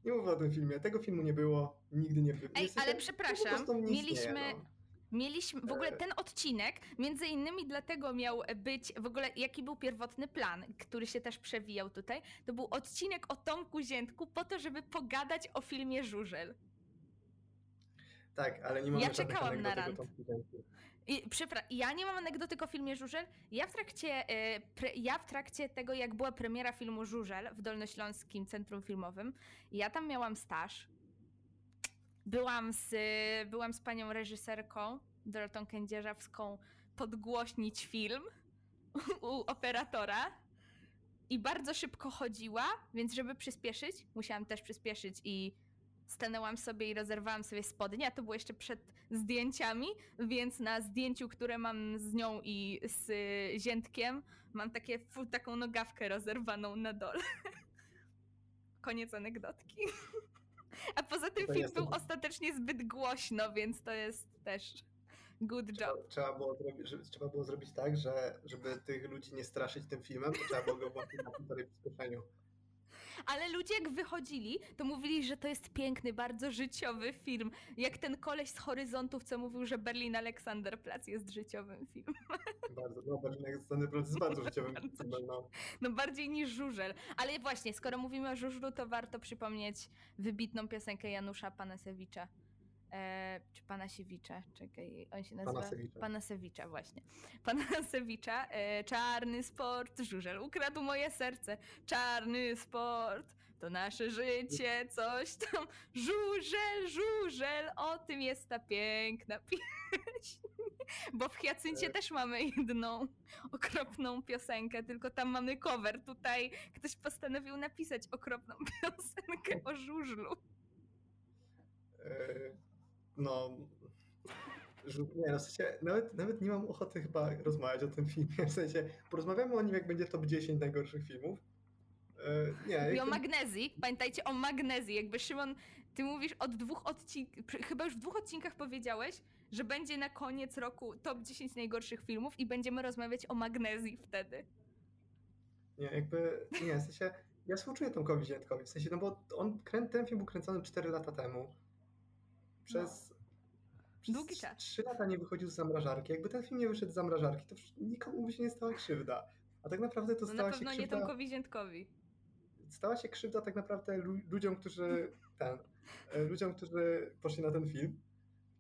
Nie mówmy o tym filmie. Tego filmu nie było, nigdy nie było. Ej, ale po przepraszam, mieliśmy, no. mieliśmy, w ogóle E. ten odcinek, między innymi dlatego miał być, w ogóle jaki był pierwotny plan, który się też przewijał tutaj, to był odcinek o Tomku Ziętku po to, żeby pogadać o filmie Żużel. Tak, ale nie mamy Ja czekałam na rant. Tomku Ziętku. I, przepra- ja nie mam anegdotyk o filmie Żużel. Ja w, trakcie, e, pre, ja w trakcie tego, jak była premiera filmu Żużel w Dolnośląskim Centrum Filmowym, ja tam miałam staż. Byłam z, byłam z panią reżyserką Dorotą Kędzierzawską podgłośnić film u operatora i bardzo szybko chodziła, więc żeby przyspieszyć, musiałam też przyspieszyć i stanęłam sobie i rozerwałam sobie spodnie, a to było jeszcze przed zdjęciami, więc na zdjęciu, które mam z nią i z y, Ziętkiem, mam takie, taką nogawkę rozerwaną na dole. [laughs] Koniec anegdotki. [laughs] A poza tym To film był to- ostatecznie zbyt głośno, więc to jest też good job. Trzeba, trzeba, było zrobić, żeby, trzeba było zrobić tak, że żeby tych ludzi nie straszyć tym filmem, to trzeba było go [laughs] włączyć na półtorej przyspieszeniu. Ale ludzie jak wychodzili, to mówili, że to jest piękny, bardzo życiowy film. Jak ten koleś z Horyzontów, co mówił, że Berlin Alexanderplatz jest życiowym filmem. Bardzo, no Berlinek Sceny Prot jest bardzo [laughs] życiowym Bardzo filmem, no. No bardziej niż żużel. Ale właśnie, skoro mówimy o żużlu, to warto przypomnieć wybitną piosenkę Janusza Panasewicza. E, czy Panasiewicza? Czekaj, on się nazywa... Panasewicza. Panasewicza, właśnie. Panasewicza. [laughs] E, czarny sport, żużel ukradł moje serce. Czarny sport, to nasze życie, coś tam. Żużel, żużel, o tym jest ta piękna [laughs] pieśń. Bo w Hiacyncie E. też mamy jedną okropną piosenkę, tylko tam mamy cover. Tutaj ktoś postanowił napisać okropną [laughs] piosenkę o żużlu. Yy, no, nie, no w sensie, nawet, nawet nie mam ochoty chyba rozmawiać o tym filmie, w sensie, porozmawiamy o nim, jak będzie top 10 najgorszych filmów. Yy, nie, I o magnezji. Pamiętajcie o magnezji. Jakby Szymon, ty mówisz od dwóch odcinkach, chyba już w dwóch odcinkach powiedziałeś, że będzie na koniec roku top 10 najgorszych filmów i będziemy rozmawiać o magnezji wtedy. Nie, jakby, nie, w sensie, ja współczuję Tomkowi Ziętkowi, w sensie, no bo on, ten film był kręcony 4 lata temu. Przez, przez Długi czas. 3 lata nie wychodził z zamrażarki. Jakby ten film nie wyszedł z zamrażarki, to nikomu by się nie stała krzywda. A tak naprawdę to No stała na się pewno nie krzywda... Tomkowi Ziętkowi. stała się krzywda tak naprawdę lu- ludziom, którzy [laughs] ten, e, ludziom, którzy poszli na ten film.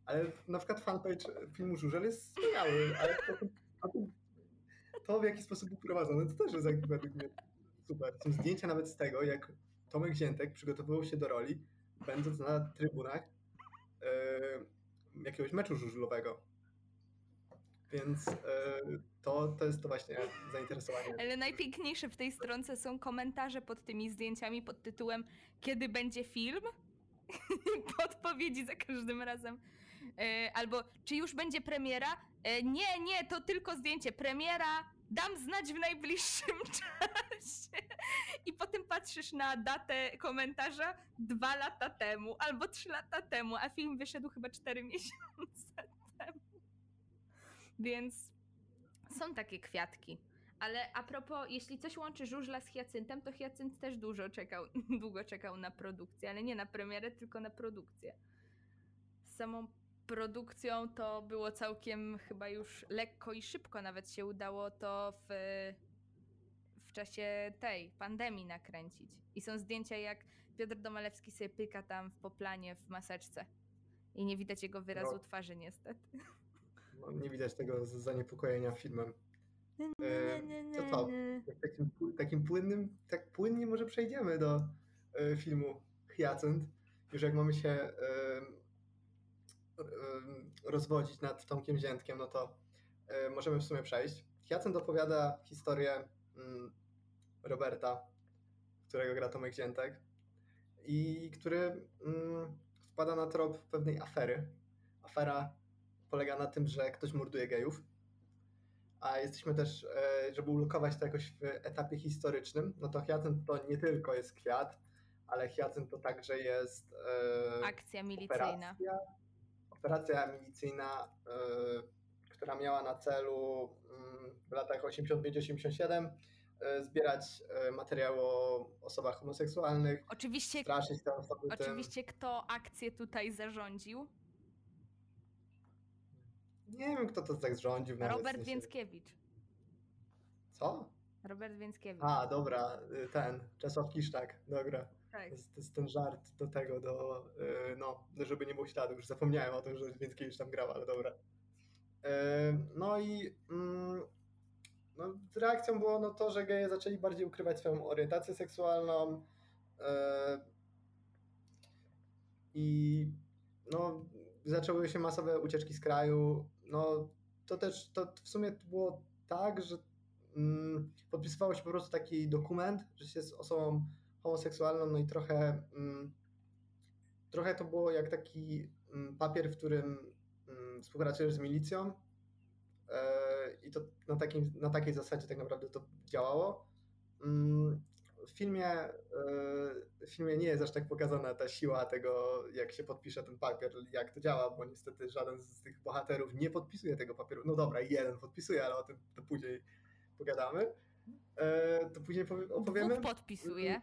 Ale na przykład fanpage filmu Żużel jest wspaniały, ale to, to, to w jaki sposób był prowadzony, to też jest jakby według mnie super. Są zdjęcia nawet z tego, jak Tomek Ziętek przygotowywał się do roli, będąc na trybunach jakiegoś meczu żużlowego. Więc e, to, to jest to właśnie zainteresowanie. Ale najpiękniejsze w tej stronce są komentarze pod tymi zdjęciami pod tytułem Kiedy będzie film? [laughs] Podpowiedzi za każdym razem. E, albo czy już będzie premiera? E, nie, nie, to tylko zdjęcie. Premiera dam znać w najbliższym [laughs] czasie. I potem patrzysz na datę komentarza dwa lata temu albo trzy lata temu, a film wyszedł chyba cztery [laughs] miesiące temu. Więc są takie kwiatki. Ale a propos, jeśli coś łączy żużla z Hyacyntem, to Hyacynt też dużo czekał, [laughs] długo czekał na produkcję, ale nie na premierę, tylko na produkcję. samą produkcją to było całkiem chyba już lekko i szybko nawet się udało to w, w czasie tej pandemii nakręcić. I są zdjęcia jak Piotr Domalewski sobie pyka tam w poplanie w maseczce. I nie widać jego wyrazu No. twarzy niestety. No, nie widać tego zaniepokojenia filmem. E, to co? Takim, takim płynnym, tak płynnie może przejdziemy do e, filmu Hyacynt. Już jak mamy się e, rozwodzić nad Tomkiem Ziętkiem, no to e, możemy w sumie przejść. Hyacynt opowiada historię mm, Roberta, którego gra Tomek Ziętek i który mm, wpada na trop pewnej afery. Afera polega na tym, że ktoś morduje gejów a jesteśmy też, e, żeby ulokować to jakoś w etapie historycznym, no to hyacynt to nie tylko jest kwiat, ale hyacynt to także jest e, Akcja milicyjna. operacja, operacja milicyjna, e, która miała na celu mm, w latach 85-87 e, zbierać e, materiał o osobach homoseksualnych, Oczywiście, straszyć te osoby tym. oczywiście kto akcję tutaj zarządził? Nie wiem, kto to tak rządził. nawet, w Robert sensie- Więckiewicz. Co? Robert Więckiewicz. A, dobra, y, ten, Czesław Kiszczak, dobra. Tak. To to jest ten żart do tego, do, y, no, żeby nie było śladu, już zapomniałem o tym, że Więckiewicz tam grał, ale dobra. Y, No i mm, no, reakcją było no, to, że geje zaczęli bardziej ukrywać swoją orientację seksualną y, i no, zaczęły się masowe ucieczki z kraju. No, to też to w sumie było tak, że mm, podpisywało się po prostu taki dokument, że się jest osobą homoseksualną, no i trochę, mm, trochę to było jak taki mm, papier, w którym mm, współpracujesz z milicją e, i to na, takim, na takiej zasadzie tak naprawdę to działało. W filmie, e, w filmie nie jest aż tak pokazana ta siła tego, jak się podpisze ten papier, jak to działa, bo niestety żaden z tych bohaterów nie podpisuje tego papieru. No dobra, jeden podpisuje, ale o tym to później pogadamy. E, To później powie- opowiemy. Dwóch podpisuje.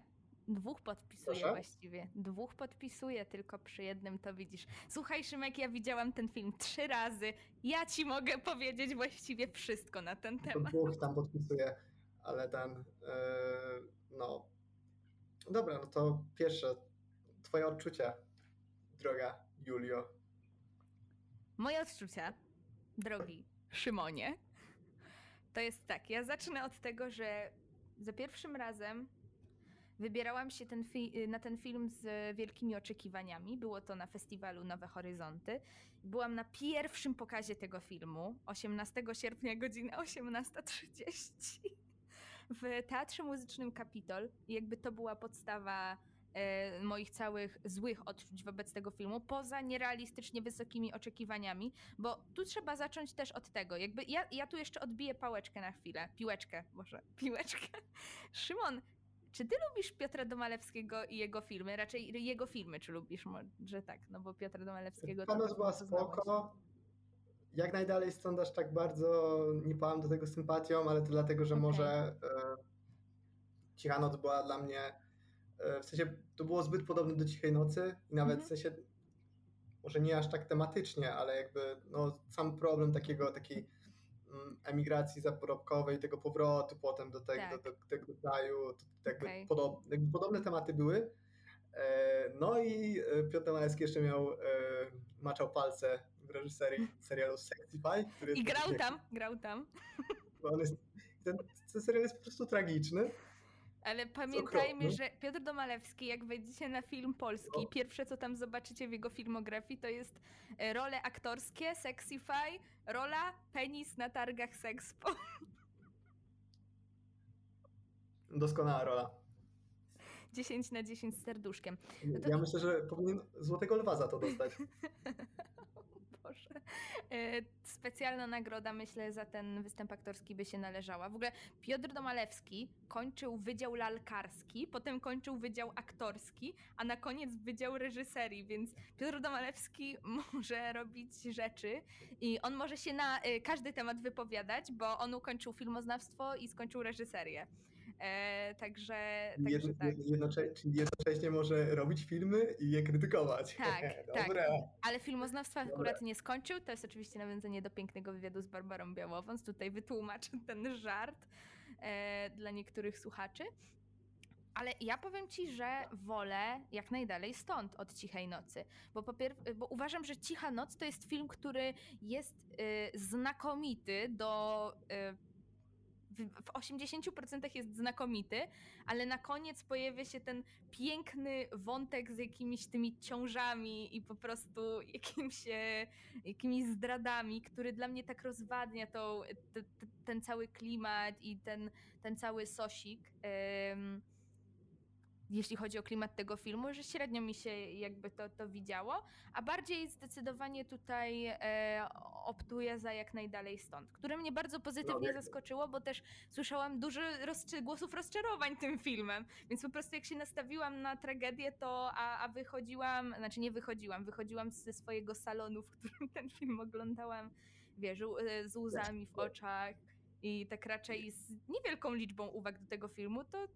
Dwóch podpisuje Proszę? właściwie. Dwóch podpisuje, tylko przy jednym to widzisz. Słuchaj, Szymek, ja widziałam ten film trzy razy. Ja ci mogę powiedzieć właściwie wszystko na ten to temat. dwóch tam podpisuje, ale ten, e, no. Dobra, no to pierwsze, twoje odczucia, droga Julio. Moje odczucia, drogi Szymonie, to jest tak. Ja zacznę od tego, że za pierwszym razem wybierałam się ten fi- na ten film z wielkimi oczekiwaniami. Było to na festiwalu Nowe Horyzonty. Byłam na pierwszym pokazie tego filmu 18 sierpnia, godzina 18.30 w Teatrze Muzycznym Kapitol. Jakby to była podstawa e, moich całych złych odczuć wobec tego filmu, poza nierealistycznie wysokimi oczekiwaniami, bo tu trzeba zacząć też od tego, jakby ja, ja tu jeszcze odbiję pałeczkę na chwilę, piłeczkę, może, piłeczkę. Szymon, czy ty lubisz Piotra Domalewskiego i jego filmy? Raczej jego filmy, czy lubisz? Może tak, no bo Piotra Domalewskiego... to Panos tak była spoko. Jak najdalej stąd aż tak bardzo nie pałam do tego sympatią, ale to dlatego, że Okej. może e, Cicha Noc była dla mnie, e, w sensie to było zbyt podobne do Cichej Nocy i nawet Mhm. w sensie, może nie aż tak tematycznie, ale jakby no, sam problem takiego, takiej mm, emigracji zaporobkowej, tego powrotu potem do, tego, Tak. do, do tego kraju, to jakby, podob, jakby podobne tematy były. E, No i e, Piotr Domalewski jeszcze miał, e, maczał palce w reżyserii serialu Sexify. Który I grał tam, grał tam. On jest, ten, ten serial jest po prostu tragiczny. Ale pamiętajmy, okropne. że Piotr Domalewski, jak wejdziecie na film polski, No. pierwsze co tam zobaczycie w jego filmografii, to jest e, role aktorskie, Sexify, rola penis na targach Sexpo. Doskonała rola. 10 na 10 z serduszkiem. No to- Ja myślę, że powinien Złotego Lwa za to dostać. [laughs] E, Specjalna nagroda, myślę, za ten występ aktorski by się należała. W ogóle Piotr Domalewski kończył Wydział Lalkarski, potem kończył Wydział Aktorski, a na koniec Wydział Reżyserii, więc Piotr Domalewski [laughs] może robić rzeczy i on może się na e, każdy temat wypowiadać, bo on ukończył filmoznawstwo i skończył reżyserię. E, także, także jedno, tak. jednocze, czyli jednocześnie może robić filmy i je krytykować. [laughs] Tak, tak. Dobre. Ale filmoznawstwa akurat nie skończył. To jest oczywiście nawiązanie do pięknego wywiadu z Barbarą Białowąs. Tutaj wytłumaczę [laughs] ten żart e, dla niektórych słuchaczy. Ale ja powiem ci, że wolę jak najdalej stąd od Cichej Nocy. Bo, po pier- bo uważam, że Cicha Noc to jest film, który jest y, znakomity do. Y, w, w 80% jest znakomity, ale na koniec pojawia się ten piękny wątek z jakimiś tymi ciążami i po prostu jakimś, e, jakimiś zdradami, który dla mnie tak rozwadnia tą, ten cały klimat i ten, ten cały sosik. Jeśli chodzi o klimat tego filmu, że średnio mi się jakby to, to widziało, a bardziej zdecydowanie tutaj e, optuję za jak najdalej stąd, które mnie bardzo pozytywnie jak- zaskoczyło, bo też słyszałam dużo rozczy- głosów rozczarowań tym filmem, więc po prostu jak się nastawiłam na tragedię, to a, a wychodziłam, znaczy nie wychodziłam, wychodziłam ze swojego salonu, w którym ten film oglądałam, wiesz, e, z łzami w oczach i tak raczej z niewielką liczbą uwag do tego filmu, to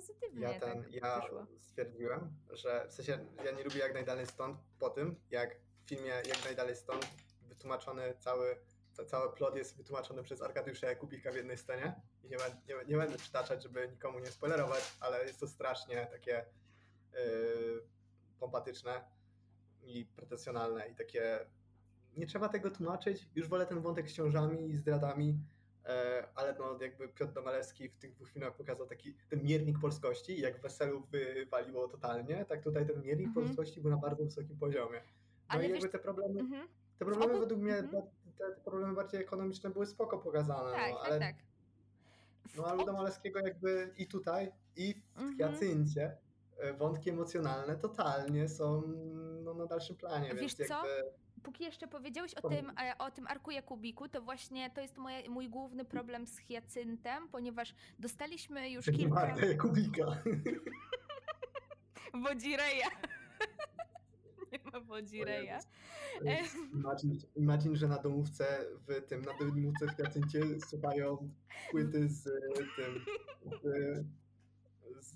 pozytywnie Ja, ten, tak ja wyszło. stwierdziłem, że w sensie ja nie lubię jak najdalej stąd po tym, jak w filmie jak najdalej stąd wytłumaczony cały, ca- cały plot jest wytłumaczony przez Arkadiusza Jakubika w jednej scenie i nie, będę- nie, nie będę przytaczać, żeby nikomu nie spoilerować, ale jest to strasznie takie yy, pompatyczne i pretensjonalne i takie nie trzeba tego tłumaczyć, już wolę ten wątek z ciążami i zdradami, ale no jakby Piotr Domalewski w tych dwóch filmach pokazał taki ten miernik polskości i jak w Weselu wywaliło totalnie, tak tutaj ten miernik Mhm. polskości był na bardzo wysokim poziomie. No Ale i wiesz jakby te problemy, Mhm. te problemy obu- według mnie, mhm. te, te problemy bardziej ekonomiczne były spoko pokazane, Tak, no, tak, ale, tak. No ale u Domalewskiego jakby i tutaj, i w Mhm. E, wątki emocjonalne totalnie są no, na dalszym planie, Wiesz więc co? jakby Póki jeszcze powiedziałeś o tym, e, o tym Arku Jakubiku, to właśnie to jest moje, mój główny problem z Hyacyntem, ponieważ dostaliśmy już kilka... Magda Jakubika. [laughs] Wodzireja. [laughs] Nie ma Wodzireja. Imagine, imagine, że na domówce w tym, na domówce w Hiacyncie słuchają płyty z tym, z, z,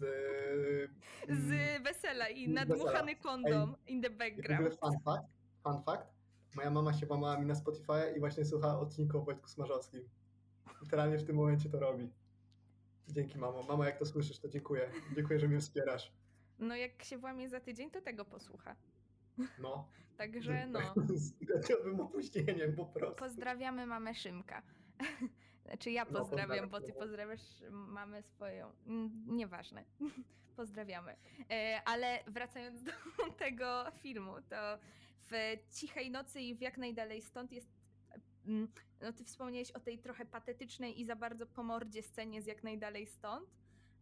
Z wesela i nadmuchany Wesela. kondom in the background. fun fact, fun fact, moja mama się włamała mi na Spotify i właśnie słucha odcinka o Wojtku Smarzowskim. Literalnie w tym momencie to robi. Dzięki mamo. Mamo, jak to słyszysz, to dziękuję. Dziękuję, że mnie wspierasz. No jak się włamie za tydzień, to tego posłucha. No. [laughs] Także no. [laughs] Z tygodniowym opóźnieniem po prostu. Pozdrawiamy mamę Szymka. [laughs] Znaczy ja No, pozdrawiam, bo ty pozdrawiasz mamę swoją. Mm, Nieważne. Pozdrawiamy. E, Ale wracając do tego filmu, to w Cichej Nocy i w Jak Najdalej. Stąd jest mm, no ty wspomniałeś o tej trochę patetycznej i za bardzo po mordzie scenie z Jak Najdalej Stąd,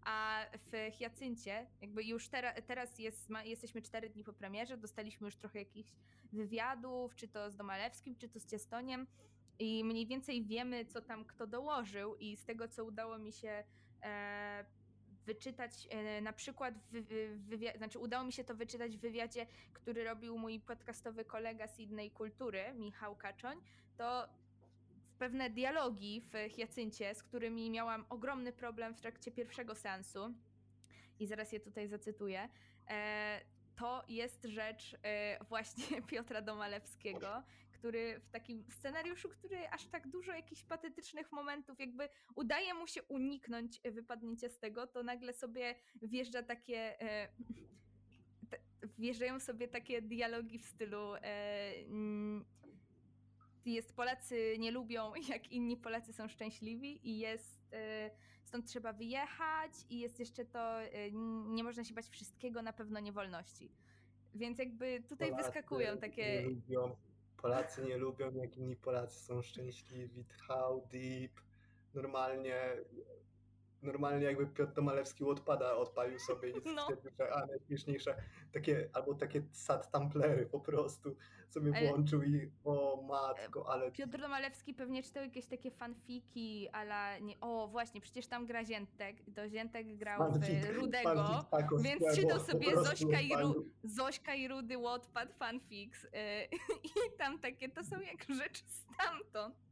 a w Hiacyncie, jakby już tera, teraz jest, ma, jesteśmy cztery dni po premierze, dostaliśmy już trochę jakichś wywiadów, czy to z Domalewskim, czy to z Ciestoniem i mniej więcej wiemy, co tam kto dołożył i z tego, co udało mi się e, wyczytać e, na przykład, w, znaczy udało mi się to wyczytać w wywiadzie, który robił mój podcastowy kolega z innej kultury, Michał Kaczoń, to pewne dialogi w Hiacyncie, z którymi miałam ogromny problem w trakcie pierwszego seansu i zaraz je tutaj zacytuję, e, to jest rzecz e, właśnie [laughs] Piotra Domalewskiego, który w takim scenariuszu, który aż tak dużo jakichś patetycznych momentów, jakby udaje mu się uniknąć e, wypadnięcia z tego, to nagle sobie wjeżdża takie. E, wjeżdżają sobie takie dialogi w stylu. E, mm, jest Polacy nie lubią, [laughs] jak inni Polacy są szczęśliwi i jest e, stąd trzeba wyjechać i jest jeszcze to, e, nie można się bać wszystkiego, na pewno nie wolności. Więc jakby tutaj Polacy wyskakują Nie takie. lubią, Polacy nie lubią, jak inni Polacy są szczęśliwi. How deep. Normalnie, normalnie jakby Piotr Domalewski odpada, odpalił sobie i No. stwierdził, że a najśmieszniejsze, takie, albo takie sad tamplery po prostu sobie włączył i o matko, ale Piotr Domalewski pewnie czytał jakieś takie fanfiki, ale nie. O, właśnie, przecież tam gra Ziętek. To Ziętek grał fanfic- w Rudego. fanfic więc czytał sobie Zośka i Ru-. Zośka i Rudy Wattpad fanfics. y, [laughs] I tam takie to są jak rzeczy stamtąd.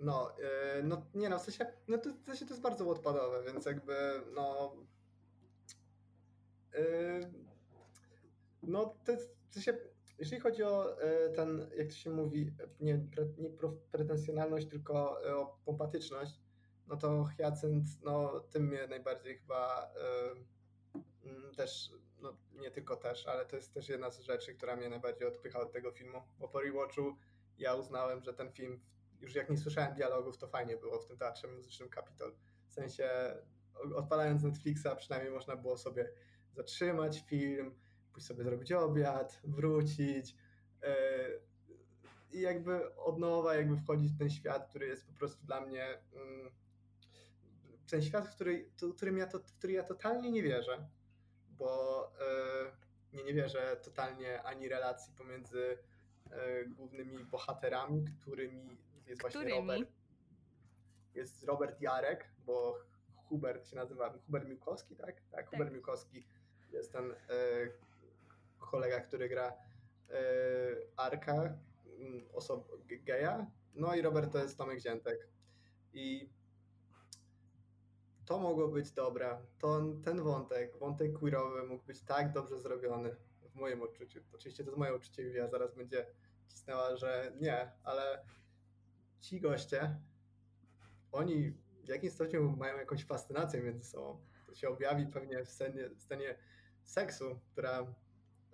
No, yy, no nie no, w sensie, no to, w sensie to jest bardzo odpadowe, więc jakby no... Yy, no to jest, w sensie, jeżeli chodzi o yy, ten, jak to się mówi, nie, pre, nie pretensjonalność, tylko o pompatyczność, no to Hyacynt, no tym mnie najbardziej chyba yy, też, no nie tylko też, ale to jest też jedna z rzeczy, która mnie najbardziej odpycha od tego filmu, bo po rewatchu ja uznałem, że ten film już jak nie słyszałem dialogów, to fajnie było w tym teatrze muzycznym Capitol. W sensie odpalając Netflixa przynajmniej można było sobie zatrzymać film, pójść sobie zrobić obiad, wrócić yy, i jakby od nowa jakby wchodzić w ten świat, który jest po prostu dla mnie mm, ten świat, w który, którym ja to, w który ja totalnie nie wierzę, bo yy, nie, nie wierzę totalnie ani relacji pomiędzy yy, głównymi bohaterami, którymi jest właśnie Którymi? Robert. Jest Robert Jarek, bo Hubert się nazywa, Hubert Miłkowski, tak? Tak, Hubert Miłkowski jest ten e, kolega, który gra e, Arka, mm, osob geja, no i Robert to jest Tomek Ziętek. I to mogło być dobre. To, ten wątek, wątek queerowy mógł być tak dobrze zrobiony w moim odczuciu. Oczywiście to jest moje odczucie, Julia zaraz będzie cisnęła, że nie, ale ci goście, oni w jakimś stopniu mają jakąś fascynację między sobą. To się objawi pewnie w scenie, scenie seksu, która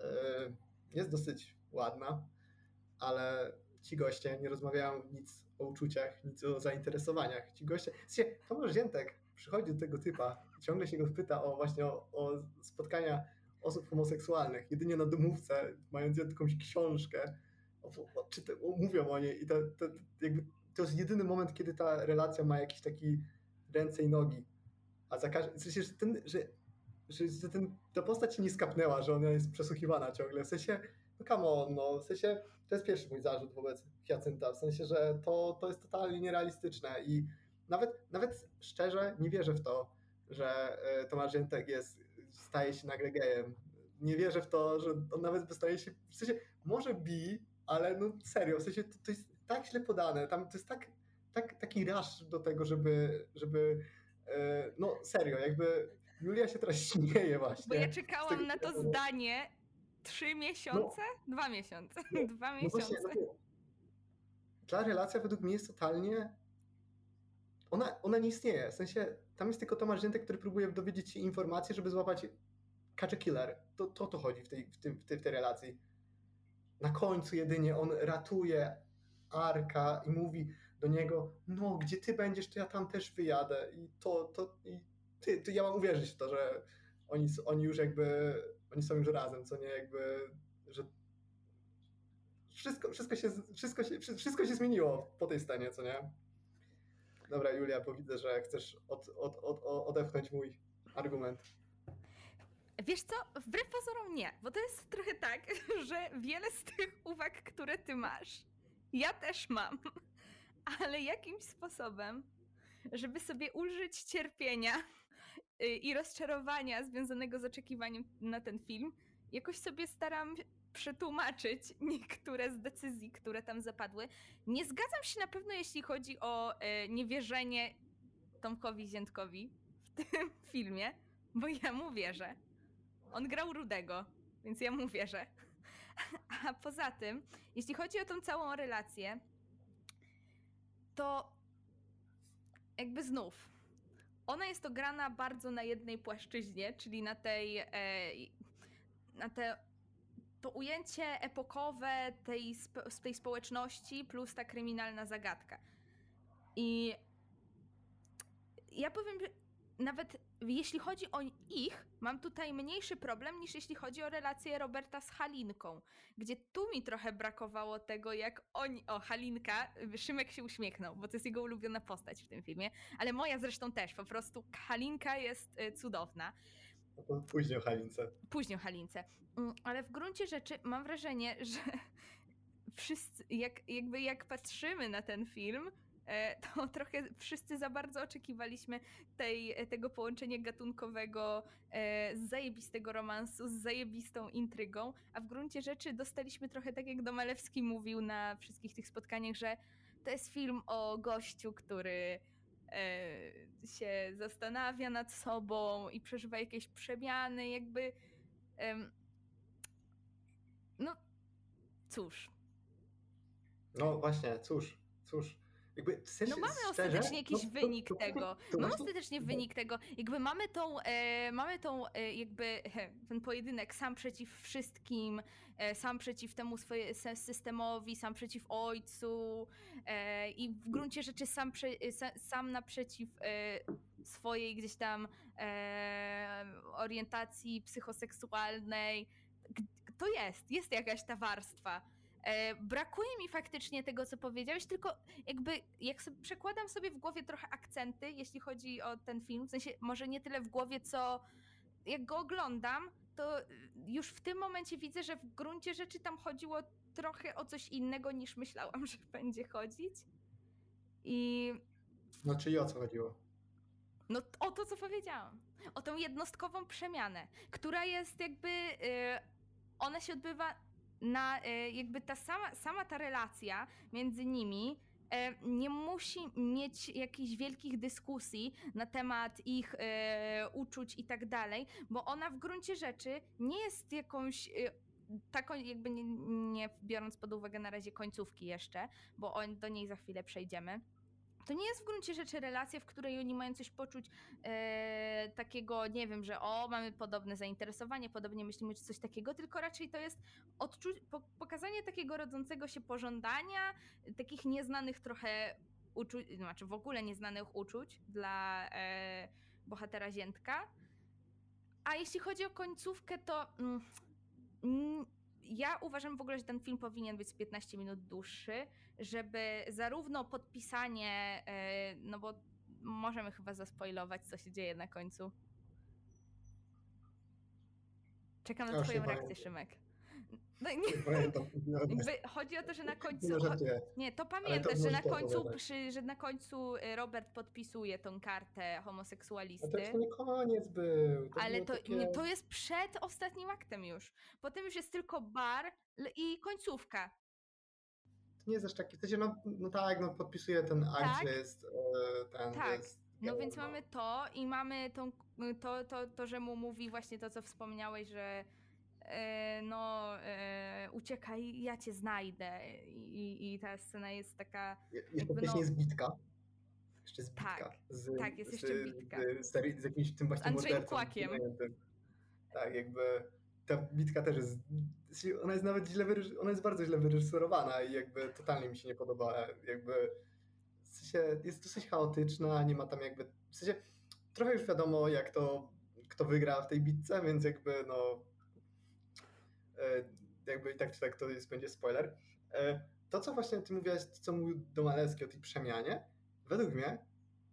e, jest dosyć ładna, ale ci goście nie rozmawiają nic o uczuciach, nic o zainteresowaniach. Ci goście, w Tomasz Ziętek przychodzi do tego typa, ciągle się go pyta o właśnie o, o spotkania osób homoseksualnych, jedynie na domówce, mając jakąś książkę, o, o, czy te, mówią o niej i to, to, jakby to jest jedyny moment, kiedy ta relacja ma jakiś taki ręce i nogi. A za każdym, w sensie, że, ten, że, że, ten, ta postać się nie skapnęła, że ona jest przesłuchiwana ciągle. W sensie, no come on, no, w sensie, to jest pierwszy mój zarzut wobec Hiacynta, w sensie, że to, to jest totalnie nierealistyczne i nawet, nawet szczerze nie wierzę w to, że e, Tomasz Ziętek jest, staje się nagle gejem. Nie wierzę w to, że on nawet staje się, w sensie, może bi, ale no serio, w sensie to, to jest tak źle podane, tam to jest tak, tak taki rush do tego, żeby, żeby e, no serio, jakby Julia się teraz śmieje właśnie. Bo ja czekałam na to zdanie trzy miesiące? No, Dwa miesiące. No, Dwa no miesiące. No właśnie, ta relacja według mnie jest totalnie ona, ona nie istnieje. W sensie tam jest tylko Tomasz Ziętek, który próbuje dowiedzieć się informacji, żeby złapać catch a killer. To, to to chodzi w tej, w, tym, w, tej, w tej relacji. Na końcu jedynie on ratuje Arka i mówi do niego, no gdzie ty będziesz, to ja tam też wyjadę i to, to, i ty, ty ja mam uwierzyć w to, że oni, oni już jakby, oni są już razem, co nie jakby, że wszystko, wszystko, się, wszystko, się, wszystko się zmieniło po tej scenie, co nie? Dobra, Julia, bo widzę, że chcesz od, od, od, odepchnąć mój argument. Wiesz co, wbrew pozorom nie, bo to jest trochę tak, [laughs] że wiele z tych uwag, które ty masz, ja też mam, [laughs] ale jakimś sposobem, żeby sobie użyć cierpienia y, i rozczarowania związanego z oczekiwaniem na ten film, jakoś sobie staram przetłumaczyć [laughs] niektóre z decyzji, które tam zapadły. Nie zgadzam się na pewno, jeśli chodzi o e, niewierzenie Tomkowi Ziętkowi w [laughs] tym filmie, bo ja mu wierzę. On grał Rudego, więc ja mu wierzę. [laughs] A poza tym, jeśli chodzi o tą całą relację, to jakby znów, ona jest ograna bardzo na jednej płaszczyźnie, czyli na tej, e, na te to ujęcie epokowe tej, z tej społeczności plus ta kryminalna zagadka. I ja powiem, nawet jeśli chodzi o ich, mam tutaj mniejszy problem niż jeśli chodzi o relację Roberta z Halinką, gdzie tu mi trochę brakowało tego, jak oni. O, Halinka, Szymek się uśmiechnął, bo to jest jego ulubiona postać w tym filmie, ale moja zresztą też, po prostu Halinka jest y, cudowna. Później o Halince. Później o Halince. Mm, ale w gruncie rzeczy mam wrażenie, że [laughs] wszyscy, jak, jakby jak patrzymy na ten film, to [laughs] trochę wszyscy za bardzo oczekiwaliśmy tej, tego połączenia gatunkowego e, z zajebistego romansu, z zajebistą intrygą, a w gruncie rzeczy dostaliśmy trochę tak, jak Domalewski mówił na wszystkich tych spotkaniach, że to jest film o gościu, który e, się zastanawia nad sobą i przeżywa jakieś przemiany, jakby. no, cóż. No właśnie, cóż, cóż. Jakby No mamy szczerze, ostatecznie jakiś no, to- wynik to- to- tego. to mamy właśnie- ostatecznie wynik tego. Jakby mamy tą, e, mamy tą e, jakby he, ten pojedynek sam przeciw wszystkim, e, sam przeciw temu swoje, systemowi, sam przeciw ojcu e, i w gruncie rzeczy sam, prze, e, sa, sam naprzeciw e, swojej gdzieś tam orientacji psychoseksualnej. To jest, jest jakaś ta warstwa. E, brakuje mi faktycznie tego, co powiedziałeś, tylko jakby jak sobie przekładam sobie w głowie trochę akcenty, jeśli chodzi o ten film, w sensie może nie tyle w głowie, co jak go oglądam, to y, już w tym momencie widzę, że w gruncie rzeczy tam chodziło trochę o coś innego niż myślałam, [laughs] że będzie chodzić. I No czyli o co chodziło? no o to, co powiedziałam. O tą jednostkową przemianę, która jest jakby. y, ona się odbywa na. y, jakby ta sama, sama ta relacja między nimi. y, Nie musi mieć jakichś wielkich dyskusji na temat ich y, uczuć i tak dalej, bo ona w gruncie rzeczy nie jest jakąś taką, jakby nie, nie biorąc pod uwagę na razie końcówki jeszcze, bo on, do niej za chwilę przejdziemy. To nie jest w gruncie rzeczy relacja, w której oni mają coś poczuć e, takiego, nie wiem, że o, mamy podobne zainteresowanie, podobnie myślimy, czy coś takiego, tylko raczej to jest odczu- po, pokazanie takiego rodzącego się pożądania, takich nieznanych trochę uczuć, znaczy w ogóle nieznanych uczuć dla e, bohatera Ziętka. A jeśli chodzi o końcówkę, to mm, ja uważam w ogóle, że ten film powinien być z 15 minut dłuższy, żeby zarówno podpisanie, e, no bo możemy chyba zaspoilować, co się dzieje na końcu. Czekam na twoją reakcję, pamiętam. Szymek. No, nie, pamiętam. [laughs] No, chodzi o to, że na końcu... Nie no, to to pamiętasz, że możesz na to końcu, przy, że na końcu y, Robert podpisuje tą kartę A to homoseksualisty. już nie koniec był. To Ale to, takie... nie, to jest przed ostatnim aktem już. Potem już jest tylko bar i końcówka. To nie jest aż taki, w sensie, no, no tak, no podpisuje ten akt, Tak. że jest e, ten, Tak. jest No więc mamy to i mamy tą, to, to, to, że mu mówi właśnie to, co wspomniałeś, że no e, uciekaj, ja cię znajdę. I, I ta scena jest taka. Je- Jeszcze jakby no- jest bitka. Jeszcze jest bitka. Tak, z, tak, jest z, jeszcze bitka. Z, z jakimś tym właśnie Andrzejem. Kłakiem. Tak, jakby ta bitka też jest, sensie ona jest nawet źle ona jest bardzo źle wyreżyserowana i jakby totalnie mi się nie podoba, jakby w sensie jest dosyć chaotyczna, nie ma tam jakby, w sensie trochę już wiadomo jak to, kto wygra w tej bitce, więc jakby no e, jakby i tak czy tak to jest, będzie spoiler. E, To, co właśnie ty mówiłaś, to, co mówił Domalewski o tej przemianie, według mnie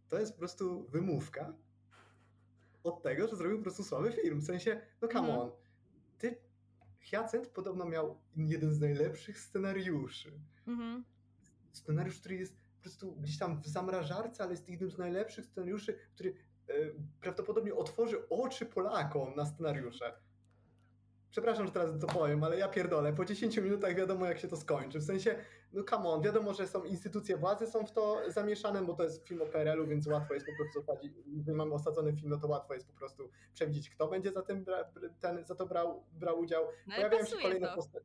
to jest po prostu wymówka od tego, że zrobił po prostu słaby film. W sensie, no come Mhm. on, ty, Hyacynt podobno miał jeden z najlepszych scenariuszy. Mhm. Scenariusz, który jest po prostu gdzieś tam w zamrażarce, ale jest jednym z najlepszych scenariuszy, który e, prawdopodobnie otworzy oczy Polakom na scenariusze. Przepraszam, że teraz to powiem, ale ja pierdolę. Po 10 minutach wiadomo, jak się to skończy. W sensie, no come on, wiadomo, że są instytucje władzy są w to zamieszane, bo to jest film o PRL-u, więc łatwo jest po prostu osadzić, jeżeli mamy osadzony film, no to łatwo jest po prostu przewidzieć, kto będzie za, tym bra, ten, za to brał, brał udział. No Pojawiają się, kolejne posta-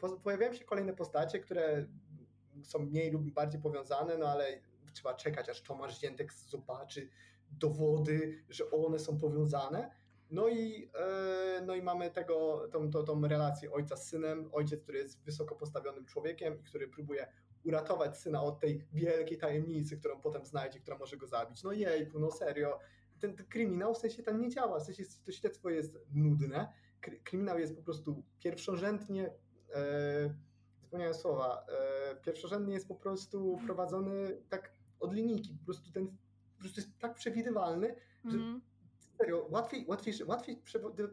po, pojawiają się kolejne postacie, które są mniej lub bardziej powiązane, no ale trzeba czekać, aż Tomasz Ziętek zobaczy dowody, że one są powiązane. No i, e, no i mamy tego, tą, tą, tą relację ojca z synem. Ojciec, który jest wysoko postawionym człowiekiem i który próbuje uratować syna od tej wielkiej tajemnicy, którą potem znajdzie, która może go zabić. No jejku, no serio. Ten, ten kryminał w sensie tam nie działa, w sensie to śledztwo jest nudne. Kry- Kryminał jest po prostu pierwszorzędnie, e, słowa, e, pierwszorzędnie jest po prostu prowadzony tak od linijki. Po prostu ten po prostu jest tak przewidywalny, że Mhm. Serio, łatwiej, łatwiej, łatwiej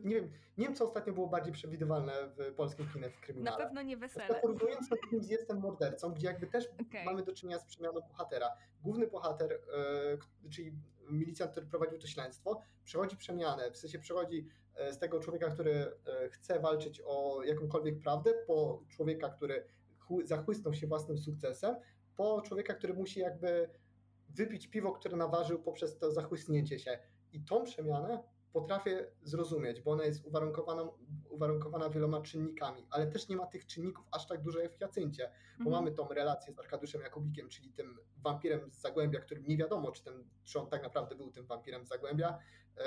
nie wiem, nie wiem co ostatnio było bardziej przewidywalne w polskim kinie w Na kryminale. pewno nie Na wesele. Porównując to z Jestem mordercą, gdzie jakby też Okej. mamy do czynienia z przemianą bohatera. Główny bohater, e, czyli milicjant, który prowadził to śledztwo, przechodzi przemianę. W sensie przechodzi e, z tego człowieka, który e, chce walczyć o jakąkolwiek prawdę, po człowieka, który chły- zachłysnął się własnym sukcesem po człowieka, który musi jakby wypić piwo, które naważył poprzez to zachłysnięcie się. I tą przemianę potrafię zrozumieć, bo ona jest uwarunkowana, uwarunkowana wieloma czynnikami, ale też nie ma tych czynników aż tak dużo jak w Jacyncie, bo Mhm. mamy tą relację z Arkadiuszem Jakubikiem, czyli tym wampirem z Zagłębia, którym nie wiadomo, czy, ten, czy on tak naprawdę był tym wampirem z Zagłębia. E,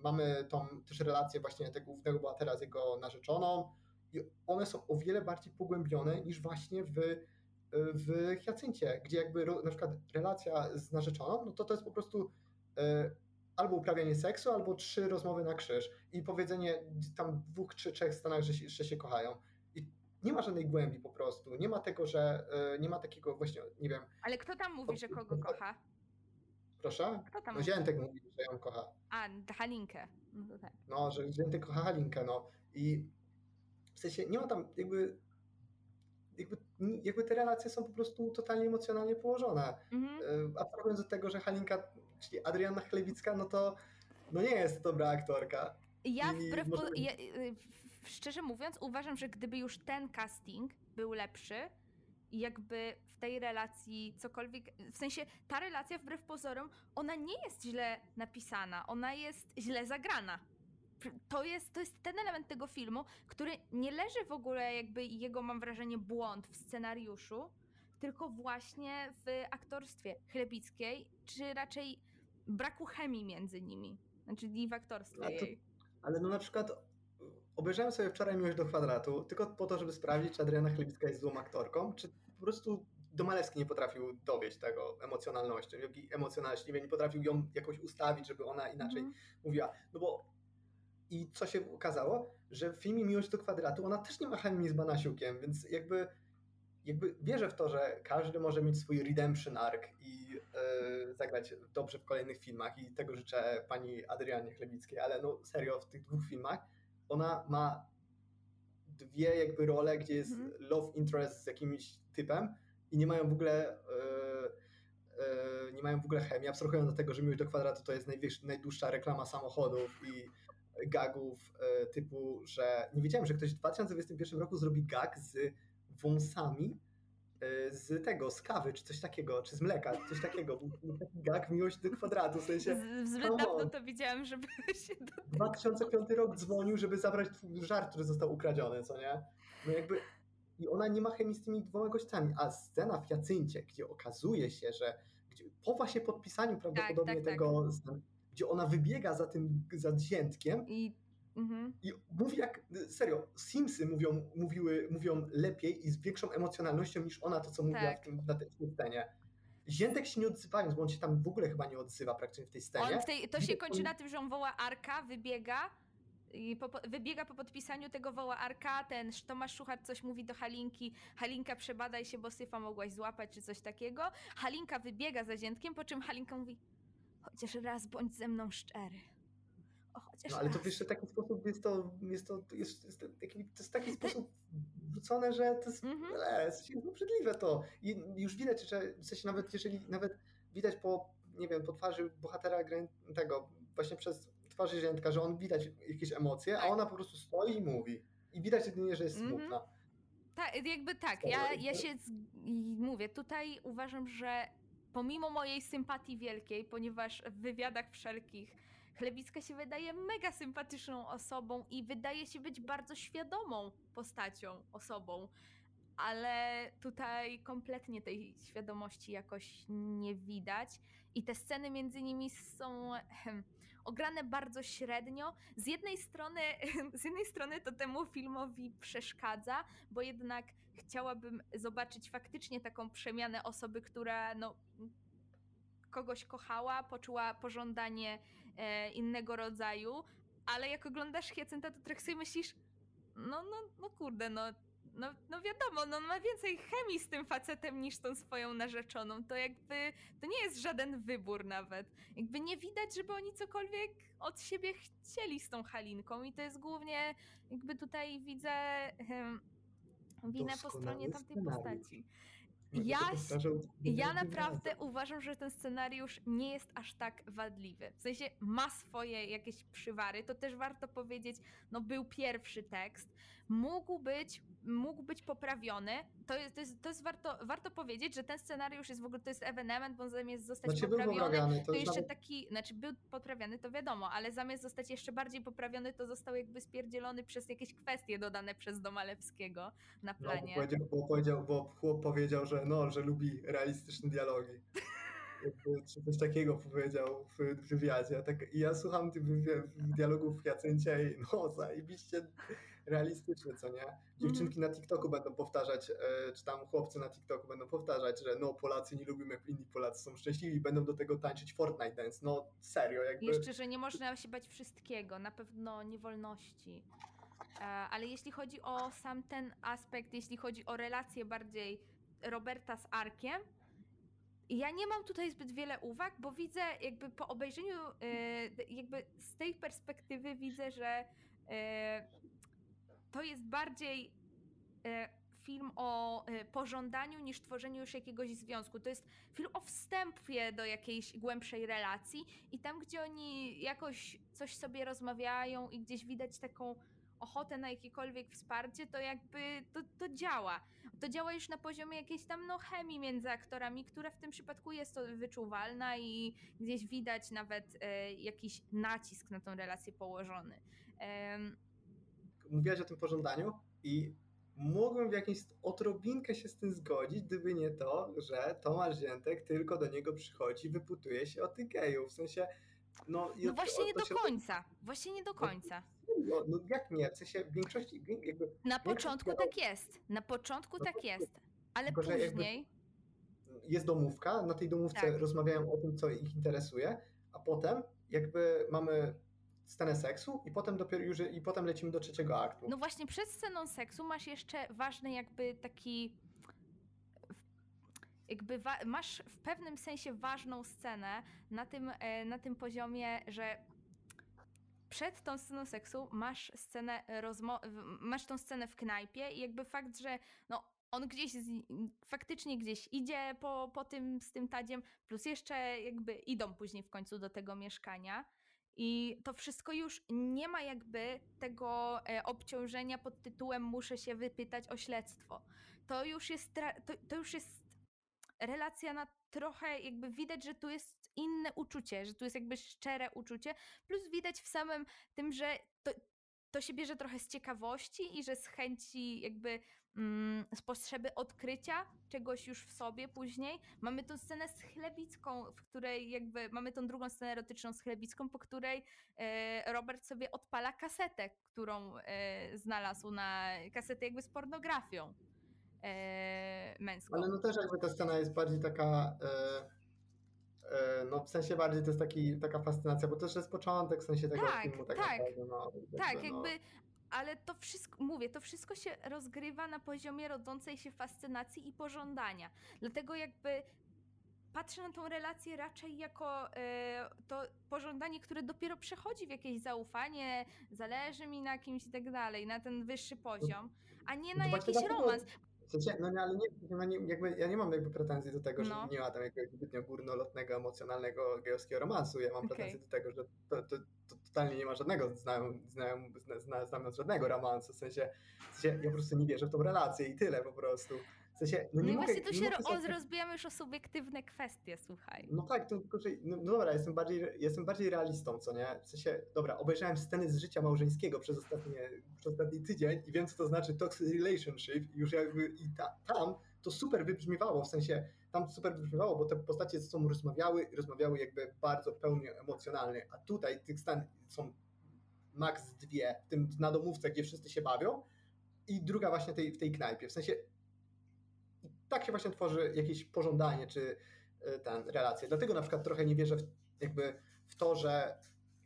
mamy tą też relację właśnie tego głównego bohatera z jego narzeczoną i one są o wiele bardziej pogłębione niż właśnie w, w Hiacyncie, gdzie jakby na przykład relacja z narzeczoną, no to to jest po prostu e, albo uprawianie seksu, albo trzy rozmowy na krzyż i powiedzenie tam dwóch czy trzech stanach, że się, że się kochają. I nie ma żadnej głębi po prostu. Nie ma tego, że e, nie ma takiego właśnie, nie wiem, Ale kto tam mówi, że kogo kocha? proszę? Kto tam No mówi? Ziętek mówi, że ją kocha. A, Halinkę. No tak. No, że Ziętek kocha Halinkę, no. I w sensie nie ma tam jakby jakby, jakby te relacje są po prostu totalnie emocjonalnie położone. Mhm. E, Abstrahując od tego, że Halinka, czyli Adriana Chlewicka, no to no nie jest dobra aktorka. Ja wbrew po, ja, y, w- szczerze mówiąc, uważam, że gdyby już ten casting był lepszy jakby w tej relacji cokolwiek, w sensie ta relacja wbrew pozorom, ona nie jest źle napisana, ona jest źle zagrana. To jest, to jest ten element tego filmu, który nie leży w ogóle jakby jego, mam wrażenie, błąd w scenariuszu, tylko właśnie w aktorstwie Chlebickiej, czy raczej braku chemii między nimi. Znaczy i w aktorstwie A to- jej. Ale no na przykład obejrzałem sobie wczoraj Miłość do kwadratu, tylko po to, żeby sprawdzić, czy Adriana Chlewicka jest złą aktorką, czy po prostu Domalewski nie potrafił dowieść tego emocjonalnością, jak i emocjonalności, nie potrafił ją jakoś ustawić, żeby ona inaczej Mhm. mówiła. No bo i co się okazało, że w filmie Miłość do kwadratu ona też nie ma chemii z Banasiukiem, więc jakby, jakby wierzę w to, że każdy może mieć swój redemption arc i e, zagrać dobrze w kolejnych filmach i tego życzę pani Adrianie Chlebickiej, ale no serio w tych dwóch filmach ona ma dwie jakby role, gdzie jest Mhm. love interest z jakimś typem i nie mają w ogóle e, nie mają w ogóle chemii, abstrahując do tego, że Miłość do kwadratu to jest najdłuższa reklama samochodów i gagów typu, że nie wiedziałem, że ktoś w 2021 roku zrobi gag z wąsami e, z tego, z kawy, czy coś takiego, czy z mleka, coś takiego. Był taki gag Miłość do kwadratu, w sensie Z, zbyt dawno to widziałem, żeby [laughs] się do... 2005 rok dzwonił, żeby zabrać żart, który został ukradziony, co nie? No jakby i ona nie ma chemii z tymi dwoma gościami, a scena w Jacyncie, gdzie okazuje się, że gdzie, po właśnie podpisaniu prawdopodobnie tak, tak. tego, gdzie ona wybiega za tym, za ziętkiem I... Mhm. i mówi jak, serio, Simsy mówią, mówiły, mówią lepiej i z większą emocjonalnością niż ona to, co mówiła Tak. w tym, na tej scenie. Ziętek się nie odzywając, bo on się tam w ogóle chyba nie odzywa praktycznie w tej scenie. W tej, to się kończy na tym, że on woła Arka, wybiega i po, wybiega po podpisaniu tego woła Arka, ten Sz- Tomasz Szuchar coś mówi do Halinki, Halinka przebadaj się, bo syfa mogłaś złapać, czy coś takiego. Halinka wybiega za ziętkiem, po czym Halinka mówi chociaż raz bądź ze mną szczery. Chociaż No ale to w jeszcze taki sposób jest to, jest to, jest, jest, taki, to jest taki sposób wrzucone, że to jest, ale, jest obrzydliwe to. I już widać, że w sensie nawet jeżeli, nawet widać po, nie wiem, po twarzy bohatera tego, właśnie przez twarzy ziętka, że on widać jakieś emocje, a Tak. ona po prostu stoi i mówi. I widać jedynie, że jest Mhm. smutna. Tak, jakby tak. Ja, ja się z... mówię, tutaj uważam, że pomimo mojej sympatii wielkiej, ponieważ w wywiadach wszelkich Chlebicka się wydaje mega sympatyczną osobą i wydaje się być bardzo świadomą postacią, osobą. Ale tutaj kompletnie tej świadomości jakoś nie widać. I te sceny między nimi są ograne bardzo średnio. Z jednej strony, [laughs] z jednej strony to temu filmowi przeszkadza, bo jednak chciałabym zobaczyć faktycznie taką przemianę osoby, która no, kogoś kochała, poczuła pożądanie innego rodzaju, ale jak oglądasz Hiacynta, to trochę sobie myślisz, no, no, no kurde, no, no, no wiadomo, no on ma więcej chemii z tym facetem niż tą swoją narzeczoną. To jakby, to nie jest żaden wybór nawet. Jakby nie widać, żeby oni cokolwiek od siebie chcieli z tą Halinką i to jest głównie, jakby tutaj widzę winę po stronie tamtej scenariusz. postaci. Ja Ja razy. naprawdę uważam, że ten scenariusz nie jest aż tak wadliwy. W sensie ma swoje jakieś przywary, to też warto powiedzieć, no był pierwszy tekst, mógł być, mógł być poprawiony. To jest, to jest, to jest warto, warto powiedzieć, że ten scenariusz jest w ogóle, to jest ewenement, bo zamiast zostać Znaczy poprawiony, to to jeszcze nawet- taki, znaczy był poprawiony, to wiadomo, ale zamiast zostać jeszcze bardziej poprawiony, to został jakby spierdzielony przez jakieś kwestie dodane przez Domalewskiego na No, bo, planie. powiedział, bo, powiedział, bo chłop powiedział, że no, że lubi realistyczne dialogi. [laughs] Czy coś takiego powiedział w wywiadzie. Tak, I ja słucham tych dialogów Jacyncia i no zajebiście realistyczne, co nie? Dziewczynki na TikToku będą powtarzać, e, czy tam chłopcy na TikToku będą powtarzać, że no Polacy nie lubią jak inni Polacy są szczęśliwi będą do tego tańczyć Fortnite Dance. No serio, jakby... Jeszcze, że nie można się bać wszystkiego, na pewno niewolności. E, Ale jeśli chodzi o sam ten aspekt, jeśli chodzi o relację bardziej Roberta z Arkiem, ja nie mam tutaj zbyt wiele uwag, bo widzę jakby po obejrzeniu, e, jakby z tej perspektywy widzę, że to jest bardziej e, film o e, pożądaniu niż tworzeniu już jakiegoś związku. To jest film o wstępie do jakiejś głębszej relacji i tam, gdzie oni jakoś coś sobie rozmawiają i gdzieś widać taką ochotę na jakiekolwiek wsparcie, to jakby to, to działa. To działa już na poziomie jakiejś tam no, chemii między aktorami, która w tym przypadku jest wyczuwalna i gdzieś widać nawet e, jakiś nacisk na tą relację położony. Mówiłaś o tym pożądaniu i mógłbym w jakimś odrobinkę się z tym zgodzić, gdyby nie to, że Tomasz Ziętek tylko do niego przychodzi, wyputuje się o tych gejów. W sensie, no... no właśnie nie to do końca. Właśnie nie do końca. No, no jak nie? W sensie w większości, jakby Na początku tak jest. Na początku No tak to- jest. Ale tylko, później. jest domówka, na tej domówce Tak. rozmawiają o tym, co ich interesuje, a potem jakby mamy scenę seksu i potem dopiero już, i potem lecimy do trzeciego aktu. No właśnie przed sceną seksu masz jeszcze ważny jakby taki jakby masz w pewnym sensie ważną scenę na tym, e, na tym poziomie, że przed tą sceną seksu masz scenę masz tą scenę w knajpie i jakby fakt, że no on gdzieś z, faktycznie gdzieś idzie po, po tym z tym tadziem, plus jeszcze jakby idą później w końcu do tego mieszkania. I to wszystko już nie ma jakby tego e, obciążenia pod tytułem muszę się wypytać o śledztwo. To już jest, to, to już jest relacja na trochę jakby widać, że tu jest inne uczucie, że tu jest jakby szczere uczucie, plus widać w samym tym, że to, to się bierze trochę z ciekawości i że z chęci jakby z potrzeby odkrycia czegoś już w sobie później. Mamy tą scenę z Chlebicką, w której jakby mamy tą drugą scenę erotyczną z Chlebicką, po której e, Robert sobie odpala kasetę, którą e, znalazł na kasetę jakby z pornografią e, męską. Ale no też jakby ta scena jest bardziej taka, no w sensie bardziej to jest taki, taka fascynacja, bo też jest początek w sensie tego Tak, filmu tak, tak. naprawdę. No, Tak, no. Ale to wszystko, mówię, to wszystko się rozgrywa na poziomie rodzącej się fascynacji i pożądania. Dlatego jakby patrzę na tą relację raczej jako e, to pożądanie, które dopiero przechodzi w jakieś zaufanie, zależy mi na kimś i tak dalej, na ten wyższy poziom, a nie na No jakiś romans. No nie, ale nie, ja nie, jakby, ja nie mam jakby pretensji do tego, No. że nie ma tam jakiegoś zbytnio górnolotnego, emocjonalnego, gejowskiego romansu. Ja mam pretensje do tego, że to, to, to totalnie nie ma żadnego, znałem, znałem, zna, zna, znamion żadnego romansu. W sensie, w sensie, ja po prostu nie wierzę w tą relację i tyle po prostu. W sensie, no No nie i mogę, właśnie tu się ro- sobie- rozbijamy już o subiektywne kwestie, słuchaj. No tak, to tylko, że, no, no dobra, jestem bardziej, jestem bardziej realistą, co nie? W sensie, dobra, obejrzałem sceny z życia małżeńskiego przez, ostatnie, przez ostatni tydzień i wiem, co to znaczy toxic relationship. Już jakby i ta, tam to super wybrzmiewało, w sensie tam super wybrzmiewało, bo te postacie ze sobą rozmawiały i rozmawiały jakby bardzo pełnie emocjonalnie, a tutaj tych scen są max dwie, w tym na domówce, gdzie wszyscy się bawią i druga właśnie tej, w tej knajpie. W sensie tak się właśnie tworzy jakieś pożądanie, czy y, ten relacje. Dlatego na przykład trochę nie wierzę w, jakby w to, że